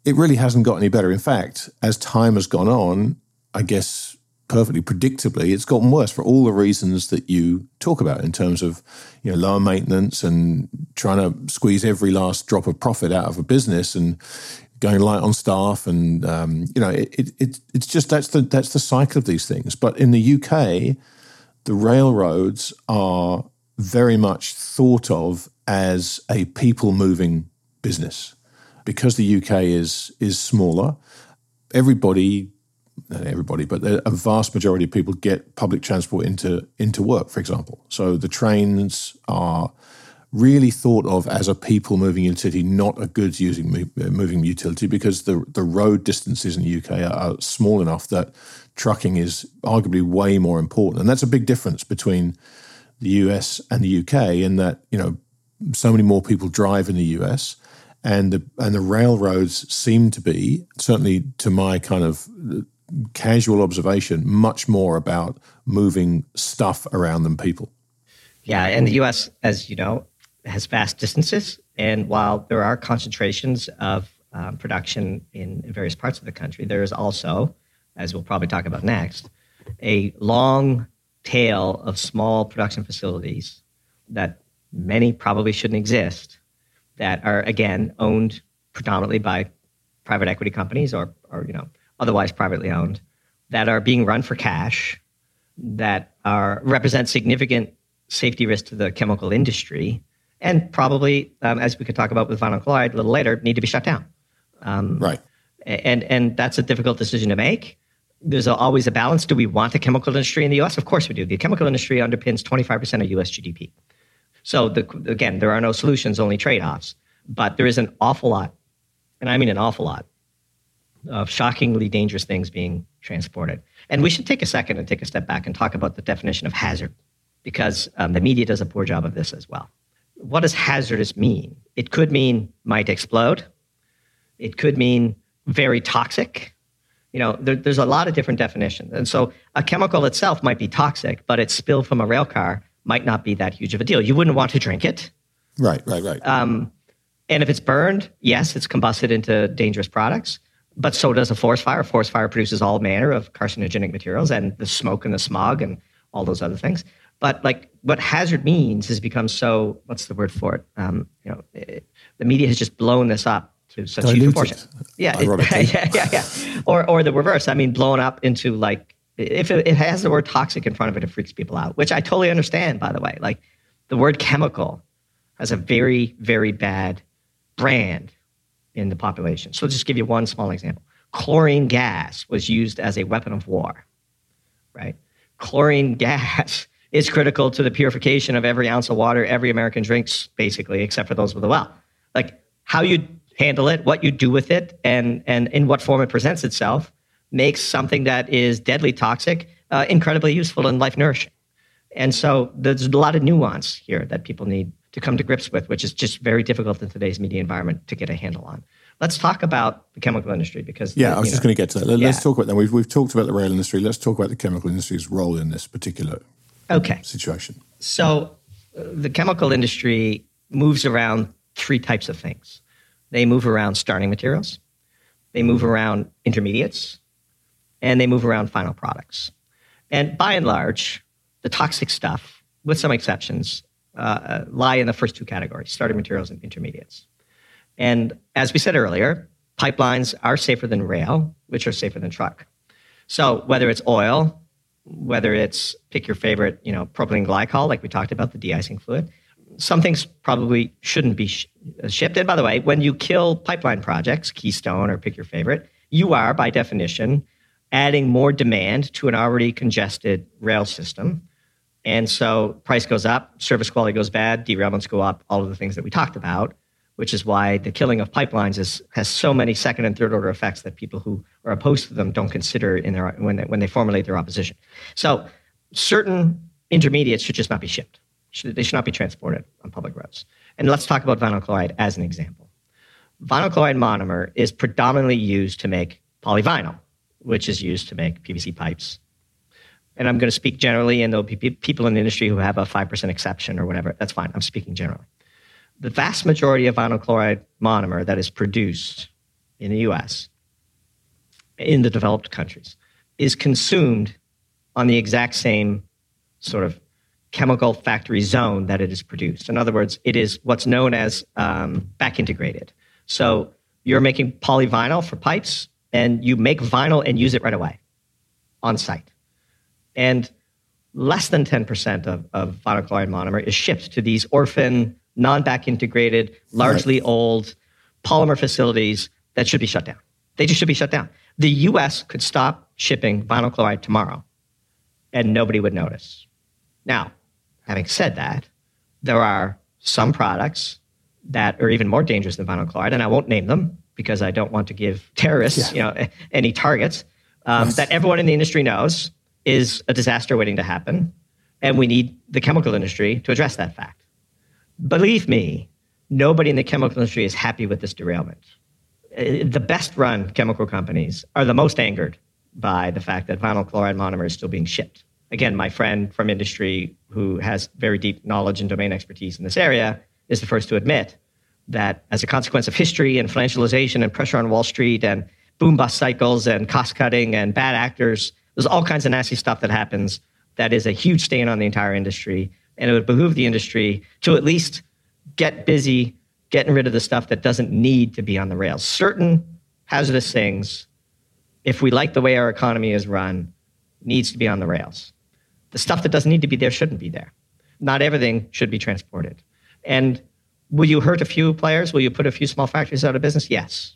Speaker 1: It really hasn't got any better. In fact, as time has gone on, I guess perfectly predictably, it's gotten worse for all the reasons that you talk about in terms of you know lower maintenance and trying to squeeze every last drop of profit out of a business and going light on staff and um, you know it, it, it's just that's the that's the cycle of these things. But in the UK, the railroads are very much thought of as a people moving business because the UK is is smaller. Everybody not everybody, but a vast majority of people get public transport into into work, for example. So the trains are really thought of as a people moving utility, not a goods using uh, moving utility, because the the road distances in the UK are small enough that trucking is arguably way more important, and that's a big difference between the US and the UK in that you know so many more people drive in the US and the and the railroads seem to be certainly to my kind of casual observation much more about moving stuff around than people.
Speaker 2: Yeah, and the U.S., as you know, has vast distances, and while there are concentrations of um, production in various parts of the country, there is also, as we'll probably talk about next, a long tail of small production facilities that many probably shouldn't exist that are again owned predominantly by private equity companies or, or you know otherwise privately owned, that are being run for cash, that are represent significant safety risk to the chemical industry, and probably, um, as we could talk about with vinyl chloride a little later, need to be shut down.
Speaker 1: Um, right.
Speaker 2: And and that's a difficult decision to make. There's always a balance. Do we want the chemical industry in the U.S.? Of course we do. The chemical industry underpins 25% of U.S. GDP. So the, again, there are no solutions, only trade-offs. But there is an awful lot and I mean an awful lot, of shockingly dangerous things being transported. And we should take a second and take a step back and talk about the definition of hazard, because um, the media does a poor job of this as well. What does hazardous mean? It could mean might explode. It could mean very toxic. You know, there, there's a lot of different definitions. And so a chemical itself might be toxic, but its spill from a rail car might not be that huge of a deal. You wouldn't want to drink it.
Speaker 1: Right, right, right. Um,
Speaker 2: and if it's burned, yes, it's combusted into dangerous products, but so does a forest fire. A forest fire produces all manner of carcinogenic materials and the smoke and the smog and all those other things. But like what hazard means has become so, what's the word for it? Um, you know, it, the media has just blown this up such huge proportions. Yeah, it, eh? yeah, yeah, yeah. Or, or the reverse. I mean, blown up into like, if it, it has the word toxic in front of it, it freaks people out, which I totally understand, by the way. Like the word chemical has a very, very bad brand in the population. So, I'll just give you one small example. Chlorine gas was used as a weapon of war, right? Chlorine gas is critical to the purification of every ounce of water every American drinks, basically, except for those with a well. Like how you handle it, what you do with it, and and in what form it presents itself makes something that is deadly toxic uh, incredibly useful and life nourishing. And so there's a lot of nuance here that people need to come to grips with, which is just very difficult in today's media environment to get a handle on. Let's talk about the chemical industry because
Speaker 1: yeah, the, I was just going to get to that. Let's yeah. talk about that. We've we've talked about the rail industry. Let's talk about the chemical industry's role in this particular
Speaker 2: okay
Speaker 1: situation.
Speaker 2: So uh, the chemical industry moves around three types of things. They move around starting materials, they move around intermediates, and they move around final products. And by and large, the toxic stuff, with some exceptions, uh, lie in the first two categories starting materials and intermediates. And as we said earlier, pipelines are safer than rail, which are safer than truck. So whether it's oil, whether it's pick your favorite, you know, propylene glycol, like we talked about, the de-icing fluid, some things probably shouldn't be sh- uh, shipped. And by the way, when you kill pipeline projects, Keystone or pick your favorite, you are by definition adding more demand to an already congested rail system and so price goes up, service quality goes bad, derailments go up, all of the things that we talked about, which is why the killing of pipelines is, has so many second and third order effects that people who are opposed to them don't consider in their, when, they, when they formulate their opposition. So certain intermediates should just not be shipped. Should, they should not be transported on public roads. And let's talk about vinyl chloride as an example. Vinyl chloride monomer is predominantly used to make polyvinyl, which is used to make PVC pipes and I'm going to speak generally, and there'll be people in the industry who have a 5% exception or whatever. That's fine. I'm speaking generally. The vast majority of vinyl chloride monomer that is produced in the US, in the developed countries, is consumed on the exact same sort of chemical factory zone that it is produced. In other words, it is what's known as um, back integrated. So you're making polyvinyl for pipes, and you make vinyl and use it right away on site. And less than 10% of, of vinyl chloride monomer is shipped to these orphan, non back integrated, largely right. old polymer facilities that should be shut down. They just should be shut down. The US could stop shipping vinyl chloride tomorrow and nobody would notice. Now, having said that, there are some products that are even more dangerous than vinyl chloride, and I won't name them because I don't want to give terrorists, yeah. you know, any targets. Um, yes. That everyone in the industry knows is a disaster waiting to happen, and we need the chemical industry to address that fact. Believe me, nobody in the chemical industry is happy with this derailment. Uh, the best run chemical companies are the most angered by the fact that vinyl chloride monomer is still being shipped. Again, my friend from industry who has very deep knowledge and domain expertise in this area is the first to admit that as a consequence of history and financialization and pressure on Wall Street and boom bust cycles and cost cutting and bad actors, there's all kinds of nasty stuff that happens that is a huge stain on the entire industry. And it would behoove the industry to at least get busy getting rid of the stuff that doesn't need to be on the rails. Certain hazardous things, if we like the way our economy is run, needs to be on the rails. The stuff that doesn't need to be there shouldn't be there. Not everything should be transported. And will you hurt a few players? Will you put a few small factories out of business? Yes.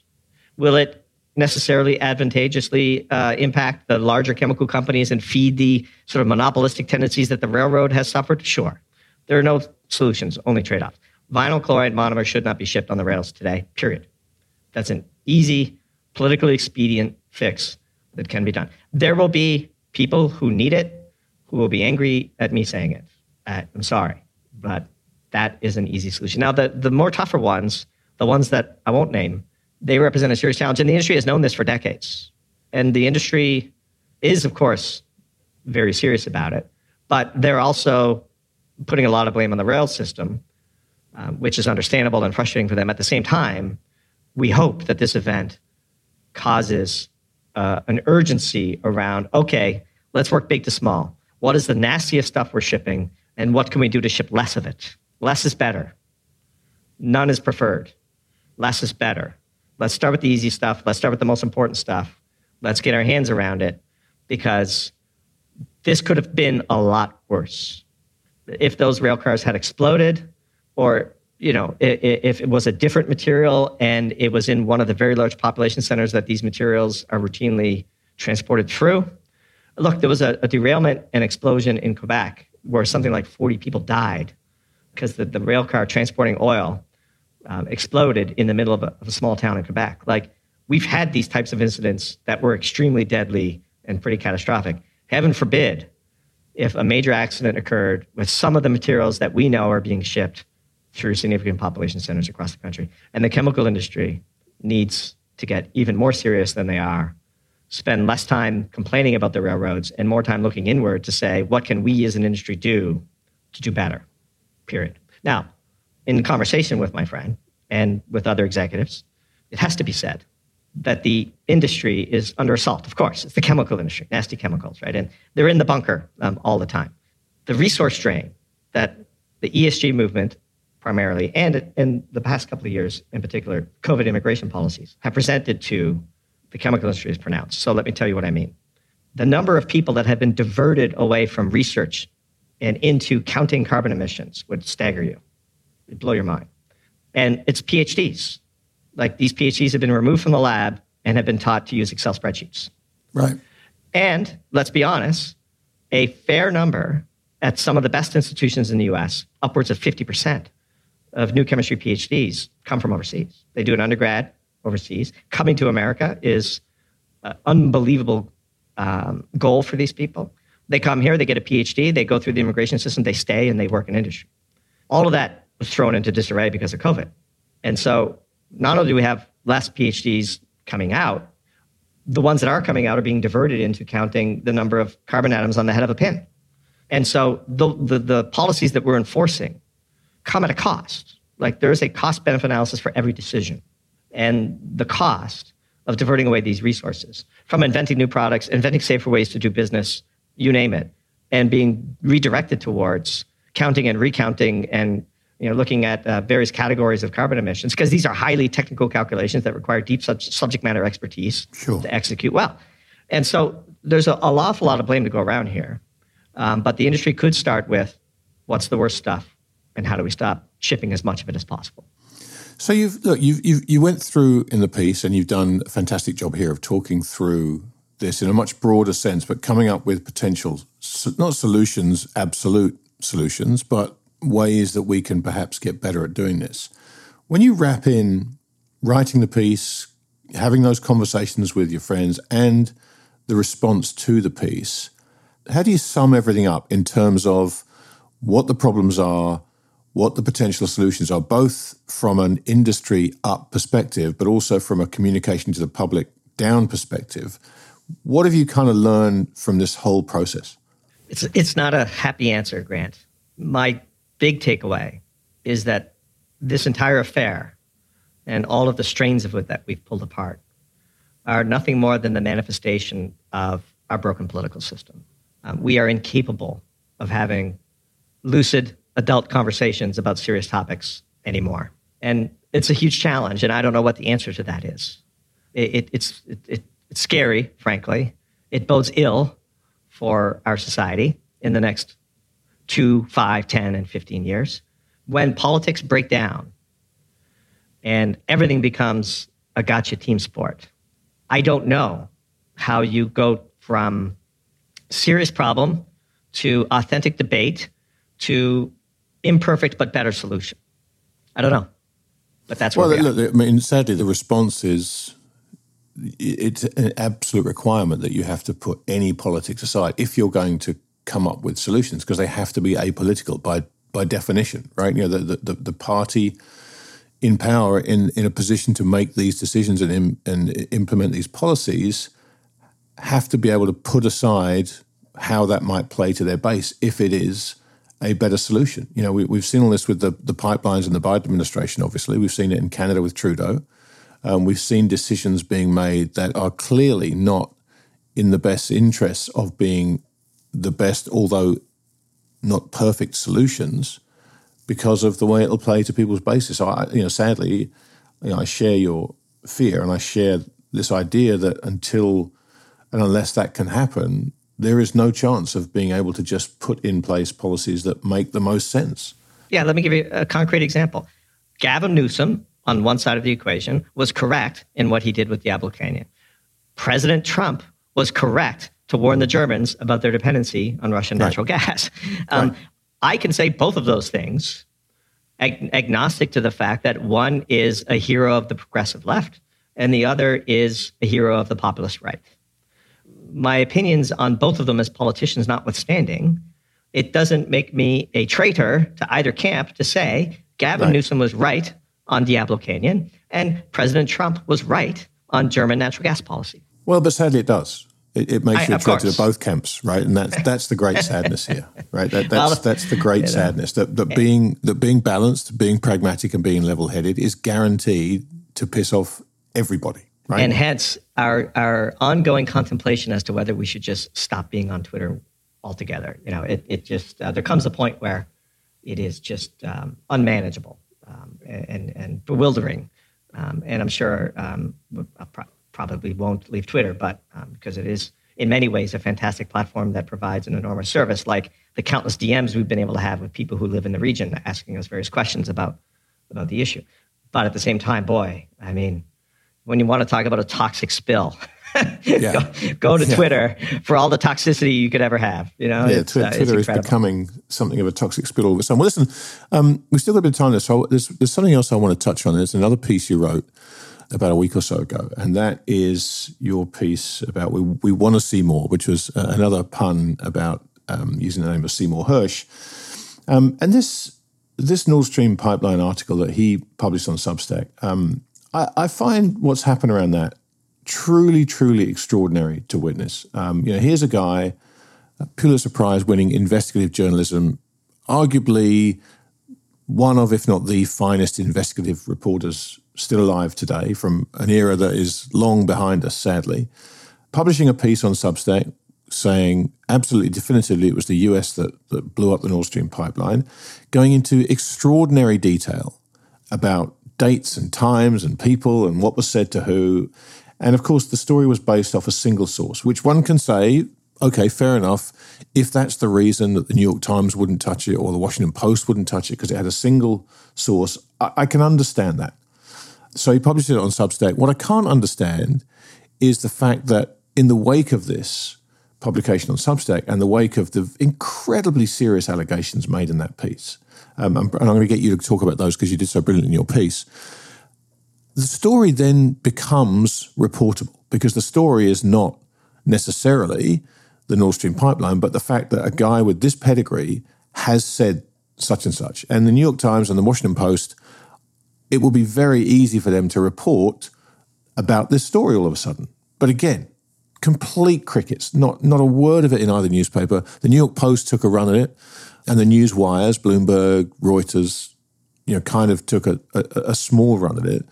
Speaker 2: Will it necessarily advantageously uh, impact the larger chemical companies and feed the sort of monopolistic tendencies that the railroad has suffered? Sure. There are no solutions, only trade offs. Vinyl chloride monomer should not be shipped on the rails today, period. That's an easy, politically expedient fix that can be done. There will be people who need it who will be angry at me saying it. Uh, I'm sorry, but that is an easy solution. Now, the, the more tougher ones, the ones that I won't name, they represent a serious challenge. And the industry has known this for decades. And the industry is, of course, very serious about it. But they're also putting a lot of blame on the rail system, um, which is understandable and frustrating for them. At the same time, we hope that this event causes uh, an urgency around okay, let's work big to small. What is the nastiest stuff we're shipping, and what can we do to ship less of it? Less is better. None is preferred. Less is better. Let's start with the easy stuff. Let's start with the most important stuff. Let's get our hands around it because this could have been a lot worse. If those rail cars had exploded, or you know, if it was a different material and it was in one of the very large population centers that these materials are routinely transported through. Look, there was a, a derailment and explosion in Quebec where something like 40 people died because the, the rail car transporting oil um, exploded in the middle of a, of a small town in Quebec. Like, we've had these types of incidents that were extremely deadly and pretty catastrophic. Heaven forbid if a major accident occurred with some of the materials that we know are being shipped through significant population centers across the country. And the chemical industry needs to get even more serious than they are, spend less time complaining about the railroads and more time looking inward to say, what can we as an industry do to do better? Period. Now, in conversation with my friend and with other executives, it has to be said that the industry is under assault. Of course, it's the chemical industry, nasty chemicals, right? And they're in the bunker um, all the time. The resource drain that the ESG movement primarily, and in the past couple of years in particular, COVID immigration policies have presented to the chemical industry is pronounced. So let me tell you what I mean. The number of people that have been diverted away from research and into counting carbon emissions would stagger you. It'd blow your mind. And it's PhDs. Like these PhDs have been removed from the lab and have been taught to use Excel spreadsheets.
Speaker 1: Right.
Speaker 2: And let's be honest, a fair number at some of the best institutions in the US, upwards of 50%, of new chemistry PhDs come from overseas. They do an undergrad overseas. Coming to America is an unbelievable um, goal for these people. They come here, they get a PhD, they go through the immigration system, they stay, and they work in industry. All of that was thrown into disarray because of COVID. And so not only do we have less PhDs coming out, the ones that are coming out are being diverted into counting the number of carbon atoms on the head of a pin. And so the, the, the policies that we're enforcing come at a cost. Like there is a cost benefit analysis for every decision. And the cost of diverting away these resources from inventing new products, inventing safer ways to do business, you name it, and being redirected towards counting and recounting and you know, looking at uh, various categories of carbon emissions, because these are highly technical calculations that require deep sub- subject matter expertise
Speaker 1: sure.
Speaker 2: to execute well. And so there's a, a awful lot of blame to go around here. Um, but the industry could start with what's the worst stuff? and how do we stop shipping as much of it as possible?
Speaker 1: So you've look, you've, you've you went through in the piece, and you've done a fantastic job here of talking through this in a much broader sense, but coming up with potential, not solutions, absolute solutions, but ways that we can perhaps get better at doing this. When you wrap in writing the piece, having those conversations with your friends, and the response to the piece, how do you sum everything up in terms of what the problems are? What the potential solutions are, both from an industry up perspective, but also from a communication to the public down perspective. What have you kind of learned from this whole process?
Speaker 2: It's, it's not a happy answer, Grant. My big takeaway is that this entire affair and all of the strains of it that we've pulled apart are nothing more than the manifestation of our broken political system. Um, we are incapable of having lucid, adult conversations about serious topics anymore. And it's a huge challenge, and I don't know what the answer to that is. It, it, it's, it, it's scary, frankly. It bodes ill for our society in the next two, five, ten, and 15 years. When politics break down and everything becomes a gotcha team sport, I don't know how you go from serious problem to authentic debate to imperfect but better solution. I don't know. But that's
Speaker 1: well.
Speaker 2: We
Speaker 1: look, I mean, sadly, the response is it's an absolute requirement that you have to put any politics aside if you're going to come up with solutions because they have to be apolitical by by definition, right? You know, the the, the party in power in in a position to make these decisions and Im, and implement these policies have to be able to put aside how that might play to their base if it is a better solution. You know, we, we've seen all this with the, the pipelines and the Biden administration, obviously. We've seen it in Canada with Trudeau. Um, we've seen decisions being made that are clearly not in the best interests of being the best, although not perfect solutions, because of the way it'll play to people's bases. So, I, you know, sadly, you know, I share your fear and I share this idea that until and unless that can happen, there is no chance of being able to just put in place policies that make the most sense.
Speaker 2: Yeah, let me give you a concrete example. Gavin Newsom, on one side of the equation, was correct in what he did with Diablo Canyon. President Trump was correct to warn the Germans about their dependency on Russian right. natural gas. Um, right. I can say both of those things, ag- agnostic to the fact that one is a hero of the progressive left and the other is a hero of the populist right my opinions on both of them as politicians notwithstanding, it doesn't make me a traitor to either camp to say Gavin right. Newsom was right on Diablo Canyon and President Trump was right on German natural gas policy.
Speaker 1: Well, but sadly it does. It, it makes I, you a traitor to both camps, right? And that's that's the great sadness here, right? That, that's well, that's the great you know, sadness that that being that being balanced, being pragmatic, and being level-headed is guaranteed to piss off everybody. Right.
Speaker 2: And hence our our ongoing contemplation as to whether we should just stop being on Twitter altogether. You know, it it just uh, there comes a point where it is just um, unmanageable um, and and bewildering. Um, and I'm sure um, I pro- probably won't leave Twitter, but um, because it is in many ways a fantastic platform that provides an enormous service, like the countless DMs we've been able to have with people who live in the region asking us various questions about about the issue. But at the same time, boy, I mean, when you want to talk about a toxic spill. yeah. go, go, to yeah. Twitter for all the toxicity you could ever have. You know,
Speaker 1: yeah, Twitter, uh, Twitter is becoming something of a toxic spill all of. Well, listen, um, we still got a bit of time there, so there's, there's something else I want to touch on. There's another piece you wrote about a week or so ago, and that is your piece about we we want to see more, which was uh, another pun about um, using the name of Seymour Hersh. um, and this this Nord Stream pipeline article that he published on Substack. I, I find what's happened around that truly, truly extraordinary to witness. Um, you know, here's a guy, a Pulitzer Prize winning investigative journalism, arguably one of, if not the finest investigative reporters still alive today from an era that is long behind us, sadly, publishing a piece on Substack saying absolutely definitively it was the US that, that blew up the Nord Stream pipeline, going into extraordinary detail about dates and times and people and what was said to who. And of course, the story was based off a single source, which one can say, okay, fair enough. If that's the reason that the New York Times wouldn't touch it or the Washington Post wouldn't touch it because it had a single source, I, I can understand that. So he published it on Substack. What I can't understand is the fact that in the wake of this publication on Substack and the wake of the incredibly serious allegations made in that piece, um, and I'm going to get you to talk about those because you did so brilliantly in your piece. The story then becomes reportable because the story is not necessarily the Nord Stream pipeline, but the fact that a guy with this pedigree has said such and such. And the New York Times and the Washington Post, it will be very easy for them to report about this story all of a sudden. But again, complete crickets, not, not a word of it in either newspaper. The New York Post took a run at it and the news wires, Bloomberg, Reuters, you know, kind of took a, a, a small run at it.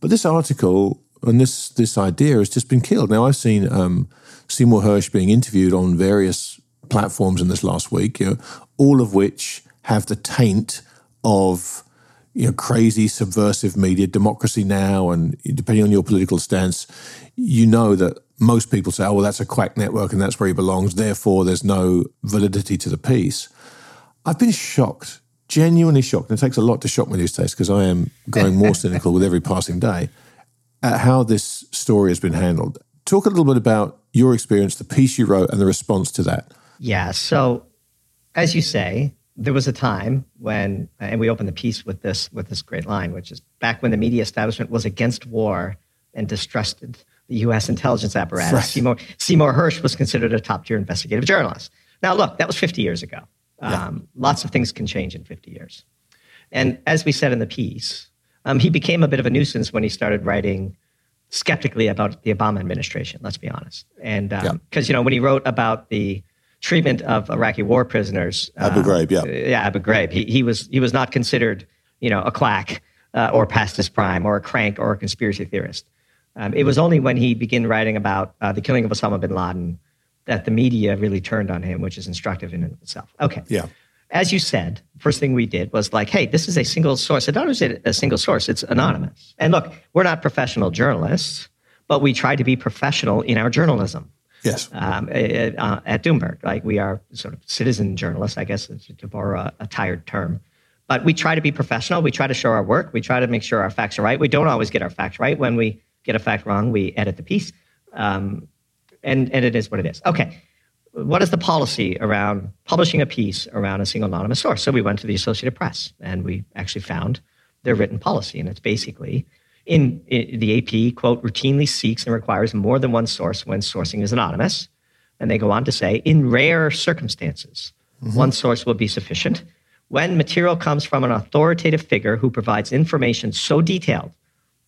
Speaker 1: But this article and this this idea has just been killed. Now I've seen um, Seymour Hersh being interviewed on various platforms in this last week, you know, all of which have the taint of you know crazy subversive media, democracy now, and depending on your political stance, you know that most people say, "Oh, well, that's a quack network, and that's where he belongs." Therefore, there's no validity to the piece. I've been shocked, genuinely shocked. And it takes a lot to shock me these days because I am growing more cynical with every passing day at how this story has been handled. Talk a little bit about your experience, the piece you wrote, and the response to that.
Speaker 2: Yeah. So, as you say, there was a time when, and we opened the piece with this with this great line, which is back when the media establishment was against war and distrusted the U.S. intelligence apparatus. Right. Seymour, Seymour Hersh was considered a top tier investigative journalist. Now, look, that was 50 years ago. Yeah. Um, lots of things can change in 50 years. And as we said in the piece, um, he became a bit of a nuisance when he started writing skeptically about the Obama administration, let's be honest. And because, um, yeah. you know, when he wrote about the treatment of Iraqi war prisoners,
Speaker 1: Abu uh, Ghraib, yeah.
Speaker 2: Yeah, Abu Ghraib, he, he, was, he was not considered, you know, a quack uh, or past his prime or a crank or a conspiracy theorist. Um, it was only when he began writing about uh, the killing of Osama bin Laden that the media really turned on him, which is instructive in itself. Okay.
Speaker 1: Yeah.
Speaker 2: As you said, first thing we did was like, hey, this is a single source. And not only a single source, it's anonymous. And look, we're not professional journalists, but we try to be professional in our journalism.
Speaker 1: Yes. Um,
Speaker 2: uh, at Doomberg, like we are sort of citizen journalists, I guess, to borrow a, a tired term. But we try to be professional. We try to show our work. We try to make sure our facts are right. We don't always get our facts right. When we get a fact wrong, we edit the piece. Um, and, and it is what it is. Okay. What is the policy around publishing a piece around a single anonymous source? So we went to the Associated Press and we actually found their written policy. And it's basically in, in the AP, quote, routinely seeks and requires more than one source when sourcing is anonymous. And they go on to say, in rare circumstances, mm-hmm. one source will be sufficient. When material comes from an authoritative figure who provides information so detailed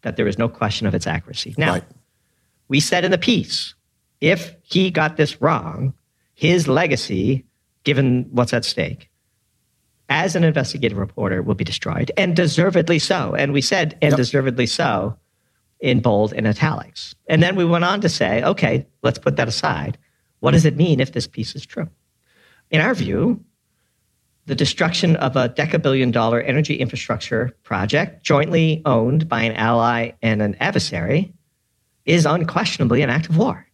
Speaker 2: that there is no question of its accuracy. Now, right. we said in the piece if he got this wrong, his legacy, given what's at stake, as an investigative reporter will be destroyed, and deservedly so. And we said, and yep. deservedly so, in bold and italics. And then we went on to say, okay, let's put that aside. What does it mean if this piece is true? In our view, the destruction of a decabillion dollar energy infrastructure project jointly owned by an ally and an adversary is unquestionably an act of war.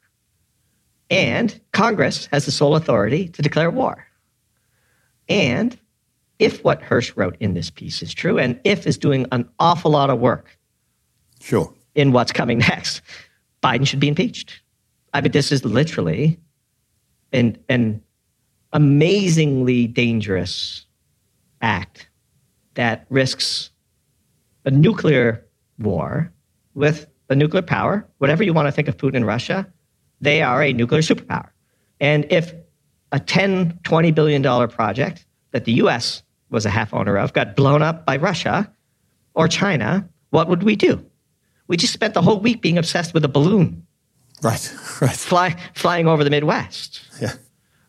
Speaker 2: And Congress has the sole authority to declare war. And if what Hersh wrote in this piece is true, and if is doing an awful lot of work
Speaker 1: sure.
Speaker 2: in what's coming next, Biden should be impeached. I mean, this is literally an, an amazingly dangerous act that risks a nuclear war with a nuclear power, whatever you want to think of Putin and Russia, they are a nuclear superpower. And if a 10, 20 billion dollar project that the US was a half owner of got blown up by Russia or China, what would we do? We just spent the whole week being obsessed with a balloon.
Speaker 1: Right, right.
Speaker 2: Fly, flying over the Midwest.
Speaker 1: Yeah.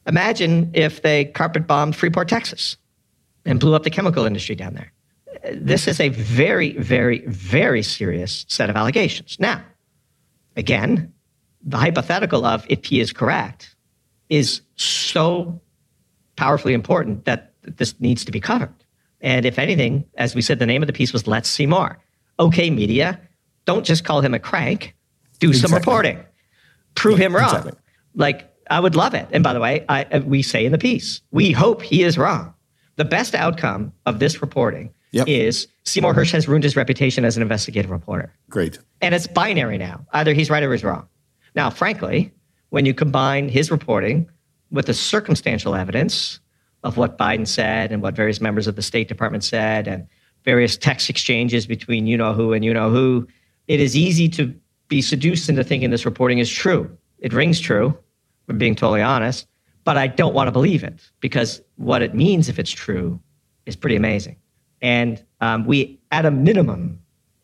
Speaker 2: Imagine if they carpet bombed Freeport, Texas, and blew up the chemical industry down there. This is a very, very, very serious set of allegations. Now, again, the hypothetical of if he is correct is so powerfully important that this needs to be covered. And if anything, as we said, the name of the piece was Let's See More. Okay, media, don't just call him a crank, do exactly. some reporting, prove him wrong. Exactly. Like, I would love it. And by the way, I, uh, we say in the piece, we hope he is wrong. The best outcome of this reporting yep. is Seymour Hersh has ruined his reputation as an investigative reporter.
Speaker 1: Great.
Speaker 2: And it's binary now. Either he's right or he's wrong. Now, frankly, when you combine his reporting with the circumstantial evidence of what Biden said and what various members of the State Department said and various text exchanges between you know who and you know who, it is easy to be seduced into thinking this reporting is true. It rings true, I'm being totally honest, but I don't want to believe it because what it means if it's true is pretty amazing. And um, we, at a minimum,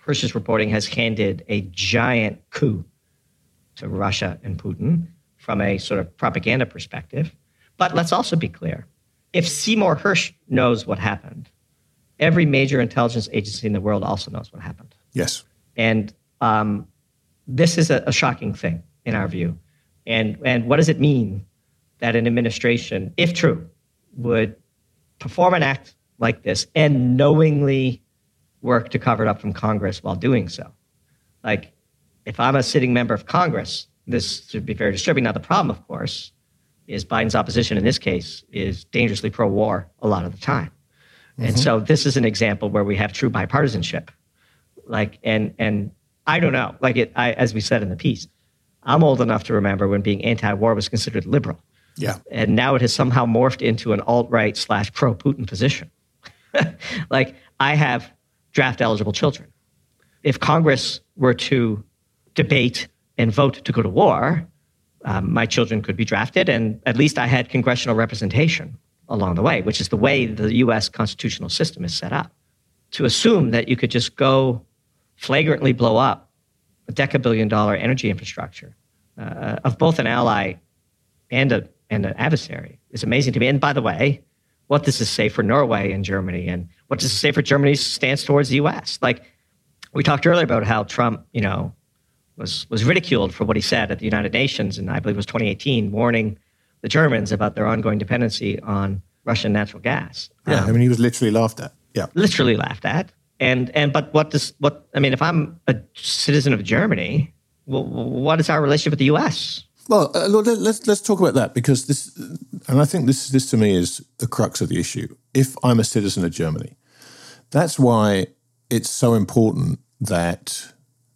Speaker 2: Hersh's reporting has handed a giant coup to Russia and Putin from a sort of propaganda perspective. But let's also be clear if Seymour Hersh knows what happened, every major intelligence agency in the world also knows what happened.
Speaker 1: Yes.
Speaker 2: And um, this is a, a, shocking thing in our view. And, and what does it mean that an administration, if true, would perform an act like this and knowingly work to cover it up from Congress while doing so? Like, if I'm a sitting member of Congress, this should be very disturbing. Now, the problem, of course, is Biden's opposition in this case is dangerously pro war a lot of the time. Mm-hmm. And so this is an example where we have true bipartisanship. Like, and, and I don't know, like it, I, as we said in the piece, I'm old enough to remember when being anti war was considered liberal.
Speaker 1: Yeah.
Speaker 2: And now it has somehow morphed into an alt right slash pro Putin position. like, I have draft eligible children. If Congress were to debate and vote to go to war, um, my children could be drafted, and at least I had congressional representation along the way, which is the way the US constitutional system is set up. To assume that you could just go flagrantly blow up a decabillion dollar energy infrastructure uh, of both an ally and, a, and an adversary is amazing to me. And by the way, what does this say for Norway and Germany? And what does it say for Germany's stance towards the US? Like, we talked earlier about how Trump, you know, was, was ridiculed for what he said at the United Nations, and I believe it was 2018, warning the Germans about their ongoing dependency on Russian natural gas.
Speaker 1: Yeah, um, I mean, he was literally laughed at. Yeah,
Speaker 2: literally laughed at. And and but what does what I mean? If I'm a citizen of Germany, well, what is our relationship with the U.S.?
Speaker 1: Well, uh, let's let's talk about that because this, and I think this this to me is the crux of the issue. If I'm a citizen of Germany, that's why it's so important that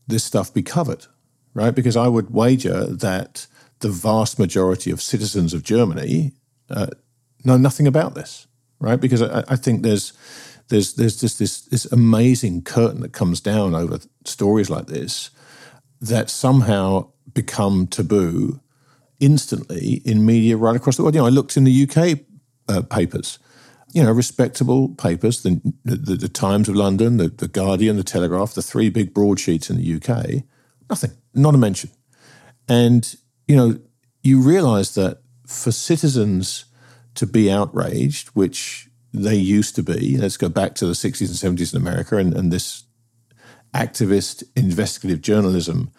Speaker 1: this stuff be covered, right? Because I would wager that the vast majority of citizens of Germany uh, know nothing about this, right? Because I, I, think there's there's there's just this this amazing curtain that comes down over stories like this that somehow become taboo instantly in media right across the world. You know, I looked in the UK uh, papers, you know, respectable papers, the, the, the Times of London, the, the Guardian, the Telegraph, the three big broadsheets in the UK, nothing, not a mention. And, you know, you realize that for citizens to be outraged, which they used to be, let's go back to the 60s and 70s in America and, and this activist investigative journalism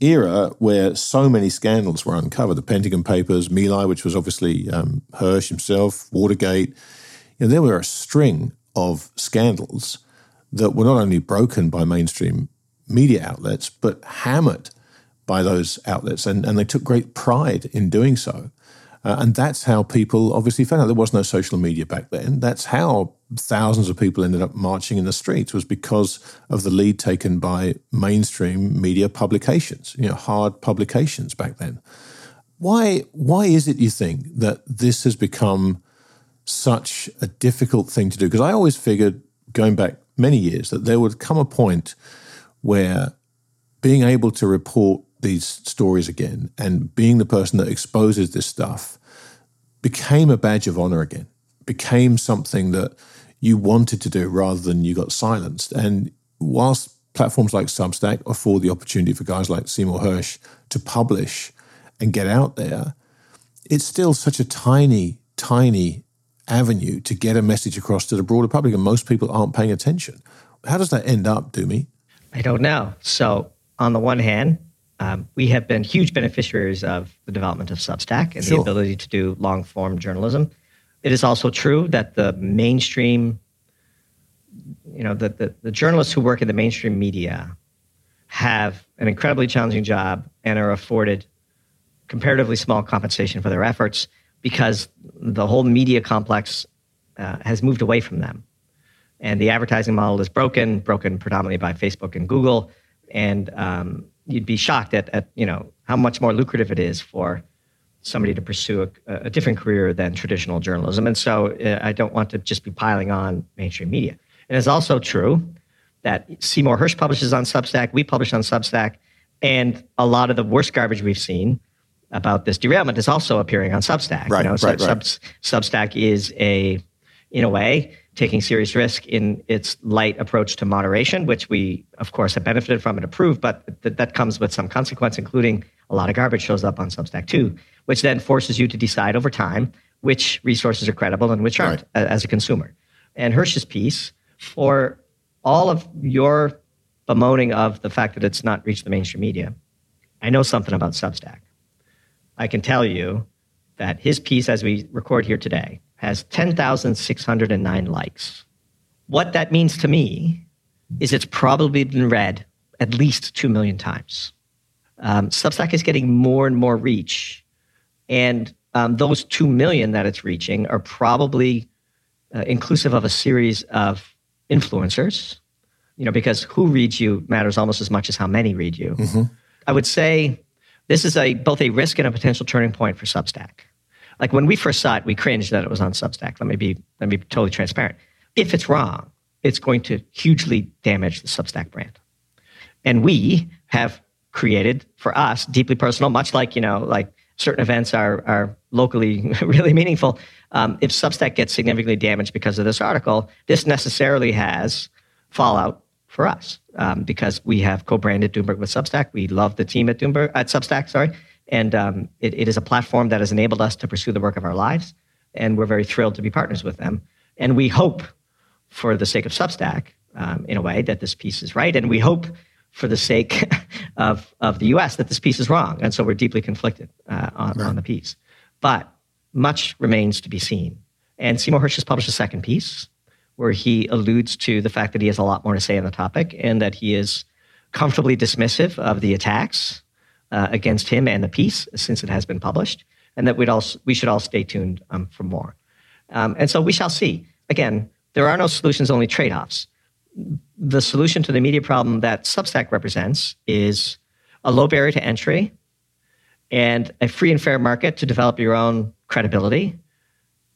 Speaker 1: era where so many scandals were uncovered the Pentagon Papers, My Lai, which was obviously um, Hersh himself, Watergate. You know, there were a string of scandals that were not only broken by mainstream media outlets, but hammered by those outlets. And, and they took great pride in doing so. Uh, and that's how people obviously found out there was no social media back then. That's how thousands of people ended up marching in the streets was because of the lead taken by mainstream media publications, you know, hard publications back then. Why why is it you think that this has become such a difficult thing to do? Because I always figured going back many years that there would come a point where being able to report these stories again and being the person that exposes this stuff became a badge of honor again, became something that you wanted to do rather than you got silenced. And whilst platforms like Substack afford the opportunity for guys like Seymour Hersh to publish and get out there, it's still such a tiny, tiny avenue to get a message across to the broader public, and most people aren't paying attention. How does that end up, Doomie?
Speaker 2: I don't know. So, on the one hand, um, we have been huge beneficiaries of the development of Substack and sure. the ability to do long form journalism. It is also true that the mainstream, you know, the, the, the journalists who work in the mainstream media have an incredibly challenging job and are afforded comparatively small compensation for their efforts because the whole media complex uh, has moved away from them. And the advertising model is broken, broken predominantly by Facebook and Google. And um, you'd be shocked at, at you know how much more lucrative it is for somebody to pursue a, a different career than traditional journalism. And so uh, I don't want to just be piling on mainstream media. And it's also true that Seymour Hersh publishes on Substack, we publish on Substack, and a lot of the worst garbage we've seen about this derailment is also appearing on Substack.
Speaker 1: Right, you know, right, right. Sub,
Speaker 2: Substack is a, in a way, taking serious risk in its light approach to moderation, which we, of course, have benefited from and approved, but th- that comes with some consequence, including a lot of garbage shows up on Substack too, which then forces you to decide over time which resources are credible and which aren't right. as a consumer. And Hersh's piece, for all of your bemoaning of the fact that it's not reached the mainstream media, I know something about Substack. I can tell you that his piece, as we record here today, has 10,609 likes. What that means to me is it's probably been read at least 2 million times. Um, Substack is getting more and more reach. And um, those 2 million that it's reaching are probably uh, inclusive of a series of influencers, you know, because who reads you matters almost as much as how many read you. Mm-hmm. I would say this is a both a risk and a potential turning point for Substack. Like when we first saw it, we cringed that it was on Substack. Let me be let me be totally transparent. If it's wrong, it's going to hugely damage the Substack brand. And we have created for us deeply personal, much like you know, like certain events are are locally really meaningful. Um, if Substack gets significantly damaged because of this article, this necessarily has fallout for us um, because we have co-branded Doomberg with Substack. We love the team at Doomberg at Substack, sorry, and um, it, it is a platform that has enabled us to pursue the work of our lives, and we're very thrilled to be partners with them. And we hope, for the sake of Substack, um, in a way, that this piece is right, and we hope for the sake of, of the US that this piece is wrong. And so we're deeply conflicted uh, on, right. on the piece. But much remains to be seen. And Seymour Hersh has published a second piece where he alludes to the fact that he has a lot more to say on the topic and that he is comfortably dismissive of the attacks uh, against him and the piece since it has been published, and that we'd all, we should all stay tuned um, for more. Um, and so we shall see. Again, there are no solutions, only trade offs the solution to the media problem that Substack represents is a low barrier to entry and a free and fair market to develop your own credibility.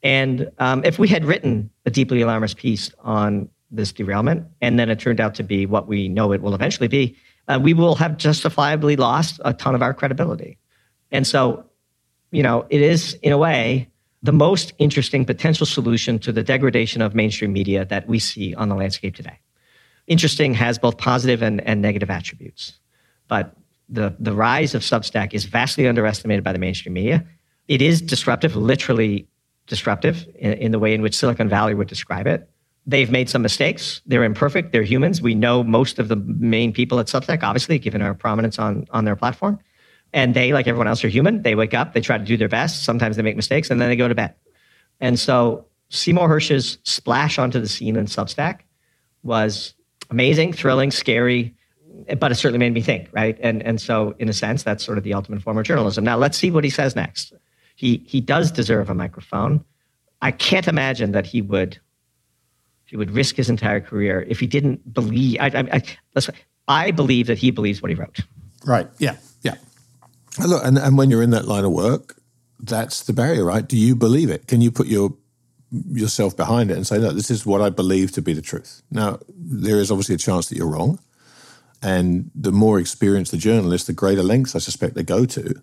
Speaker 2: And um, if we had written a deeply alarmist piece on this derailment, and then it turned out to be what we know it will eventually be, uh, we will have justifiably lost a ton of our credibility. And so, you know, it is, in a way, the most interesting potential solution to the degradation of mainstream media that we see on the landscape today interesting has both positive and, and negative attributes. But the, the rise of Substack is vastly underestimated by the mainstream media. It is disruptive, literally disruptive in, in the way in which Silicon Valley would describe it. They've made some mistakes. They're imperfect. They're humans. We know most of the main people at Substack, obviously, given our prominence on, on their platform. And they, like everyone else, are human. They wake up, they try to do their best. Sometimes they make mistakes, and then they go to bed. And so Seymour Hersh's splash onto the scene in Substack was amazing, thrilling, scary, but it certainly made me think, right? And and so in a sense, that's sort of the ultimate form of journalism. Now let's see what he says next. He he does deserve a microphone. I can't imagine that he would he would risk his entire career if he didn't believe. I, I, I, I believe that he believes what he wrote.
Speaker 1: Right. Yeah. Yeah. Look, and, and when you're in that line of work, that's the barrier, right? Do you believe it? Can you put your yourself behind it and say, no, this is what I believe to be the truth. Now, there is obviously a chance that you're wrong. And the more experienced the journalist, the greater lengths I suspect they go to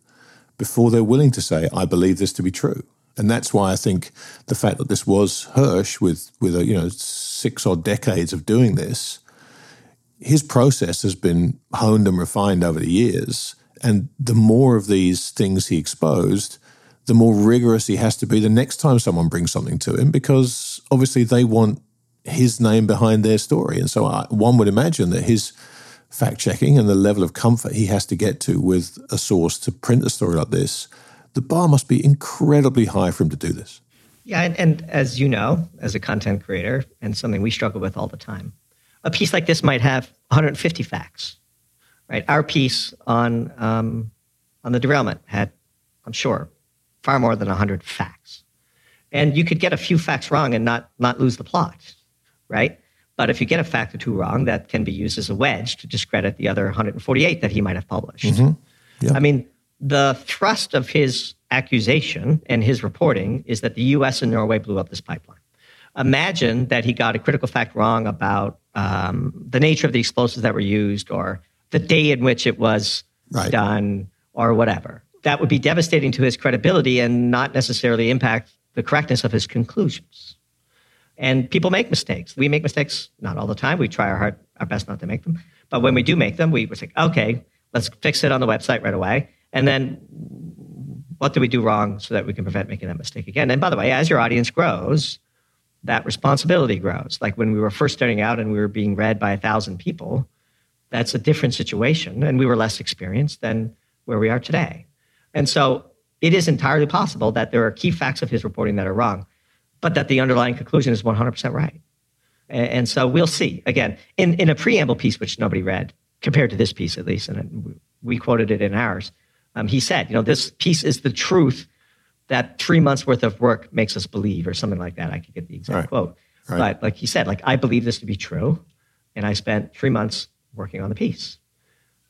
Speaker 1: before they're willing to say, I believe this to be true. And that's why I think the fact that this was Hersh with, with a, you know, six odd decades of doing this, his process has been honed and refined over the years. And the more of these things he exposed, the more rigorous he has to be the next time someone brings something to him because obviously they want his name behind their story. And so I, one would imagine that his fact checking and the level of comfort he has to get to with a source to print a story like this, the bar must be incredibly high for him to do this.
Speaker 2: Yeah, and, and as you know, as a content creator, and something we struggle with all the time, a piece like this might have 150 facts, right? Our piece on um, on the derailment had, I'm sure, far more than 100 facts. And you could get a few facts wrong and not, not lose the plot, right? But if you get a fact or two wrong, that can be used as a wedge to discredit the other 148 that he might have published. Mm-hmm. Yeah. I mean, the thrust of his accusation and his reporting is that the US and Norway blew up this pipeline. Imagine that he got a critical fact wrong about um, the nature of the explosives that were used or the day in which it was right. done or whatever that would be devastating to his credibility and not necessarily impact the correctness of his conclusions. And people make mistakes. We make mistakes not all the time. We try our hard, our best not to make them. But when we do make them, we say, okay, let's fix it on the website right away. And then what do we do wrong so that we can prevent making that mistake again? And by the way, as your audience grows, that responsibility grows. Like when we were first starting out and we were being read by a thousand people, that's a different situation. And we were less experienced than where we are today. And so it is entirely possible that there are key facts of his reporting that are wrong, but that the underlying conclusion is 100% right. And, so we'll see. Again, in, in a preamble piece, which nobody read, compared to this piece at least, and we quoted it in ours, um, he said, you know, this piece is the truth that three months worth of work makes us believe, or something like that. I could get the exact right. quote. Right. But like he said, like, I believe this to be true. And I spent three months working on the piece.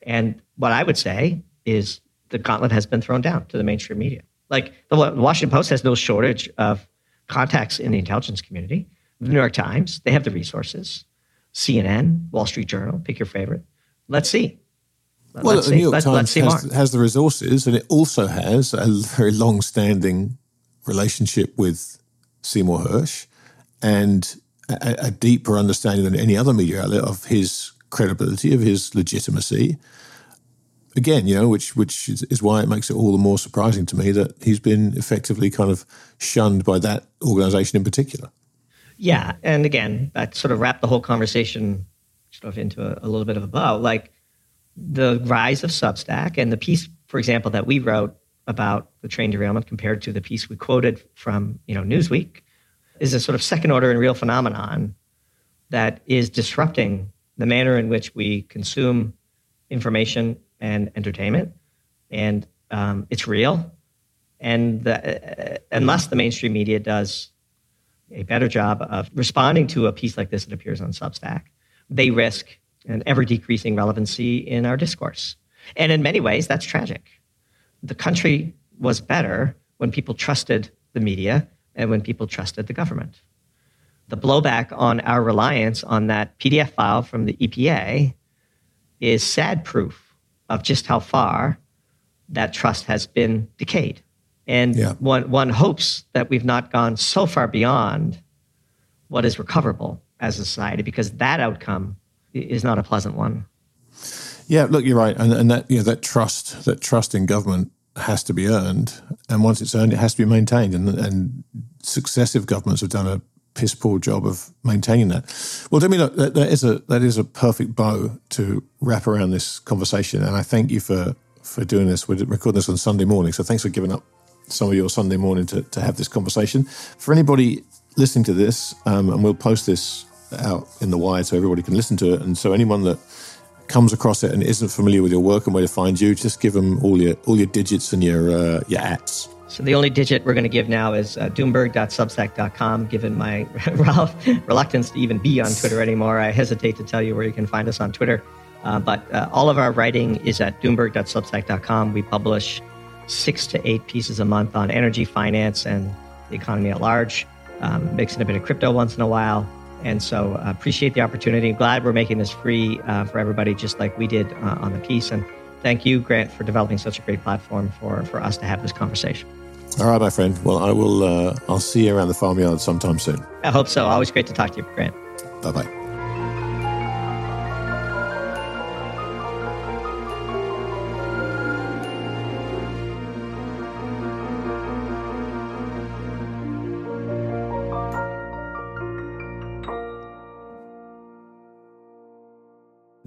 Speaker 2: And what I would say is the gauntlet has been thrown down to the mainstream media. Like the Washington Post has no shortage of contacts in the intelligence community. The New York Times, they have the resources. CNN, Wall Street Journal, pick your favorite. Let's see.
Speaker 1: Well, let's the New York let's, Times let's has, has, the resources, and it also has a very long-standing relationship with Seymour Hersh, and a, a deeper understanding than any other media outlet of his credibility, of his legitimacy. Again, you know, which which is, is why it makes it all the more surprising to me that he's been effectively kind of shunned by that organization in particular.
Speaker 2: Yeah, and again, that sort of wrapped the whole conversation sort of into a, a little bit of a bow. Like the rise of Substack and the piece, for example, that we wrote about the train derailment compared to the piece we quoted from you know Newsweek is a sort of second order and real phenomenon that is disrupting the manner in which we consume information and entertainment, and um, it's real. And the, uh, unless the mainstream media does a better job of responding to a piece like this that appears on Substack, they risk an ever decreasing relevancy in our discourse. And in many ways, that's tragic. The country was better when people trusted the media and when people trusted the government. The blowback on our reliance on that PDF file from the EPA is sad proof of just how far that trust has been decayed. And yeah. one, one hopes that we've not gone so far beyond what is recoverable as a society because that outcome is not a pleasant one.
Speaker 1: Yeah, look, you're right, and, and that you know that trust, that trust in government has to be earned, and once it's earned, it has to be maintained. And, and successive governments have done a piss poor job of maintaining that. Well, I mean, look, that, that is a that is a perfect bow to wrap around this conversation, and I thank you for for doing this. We're recording this on Sunday morning, so thanks for giving up some of your Sunday morning to, to have this conversation. For anybody listening to this, um, and we'll post this out in the wire so everybody can listen to it. And so anyone that comes across it and isn't familiar with your work and where to find you, just give them all your all your digits and your uh, your ats.
Speaker 2: So the only digit we're going to give now is uh, doomberg.substack.com. Given my reluctance to even be on Twitter anymore, I hesitate to tell you where you can find us on Twitter. Uh, but uh, all of our writing is at doomberg.substack.com. We publish six to eight pieces a month on energy, finance, and the economy at large, um, mixing a bit of crypto once in a while. And so uh, appreciate the opportunity. Glad we're making this free uh, for everybody, just like we did uh, on the piece. And thank you, Grant, for developing such a great platform for, for us to have this conversation.
Speaker 1: All right, my friend. Well, I will. Uh, I'll see you around the farmyard sometime soon.
Speaker 2: I hope so. Always great to talk to you, Grant.
Speaker 1: Bye bye.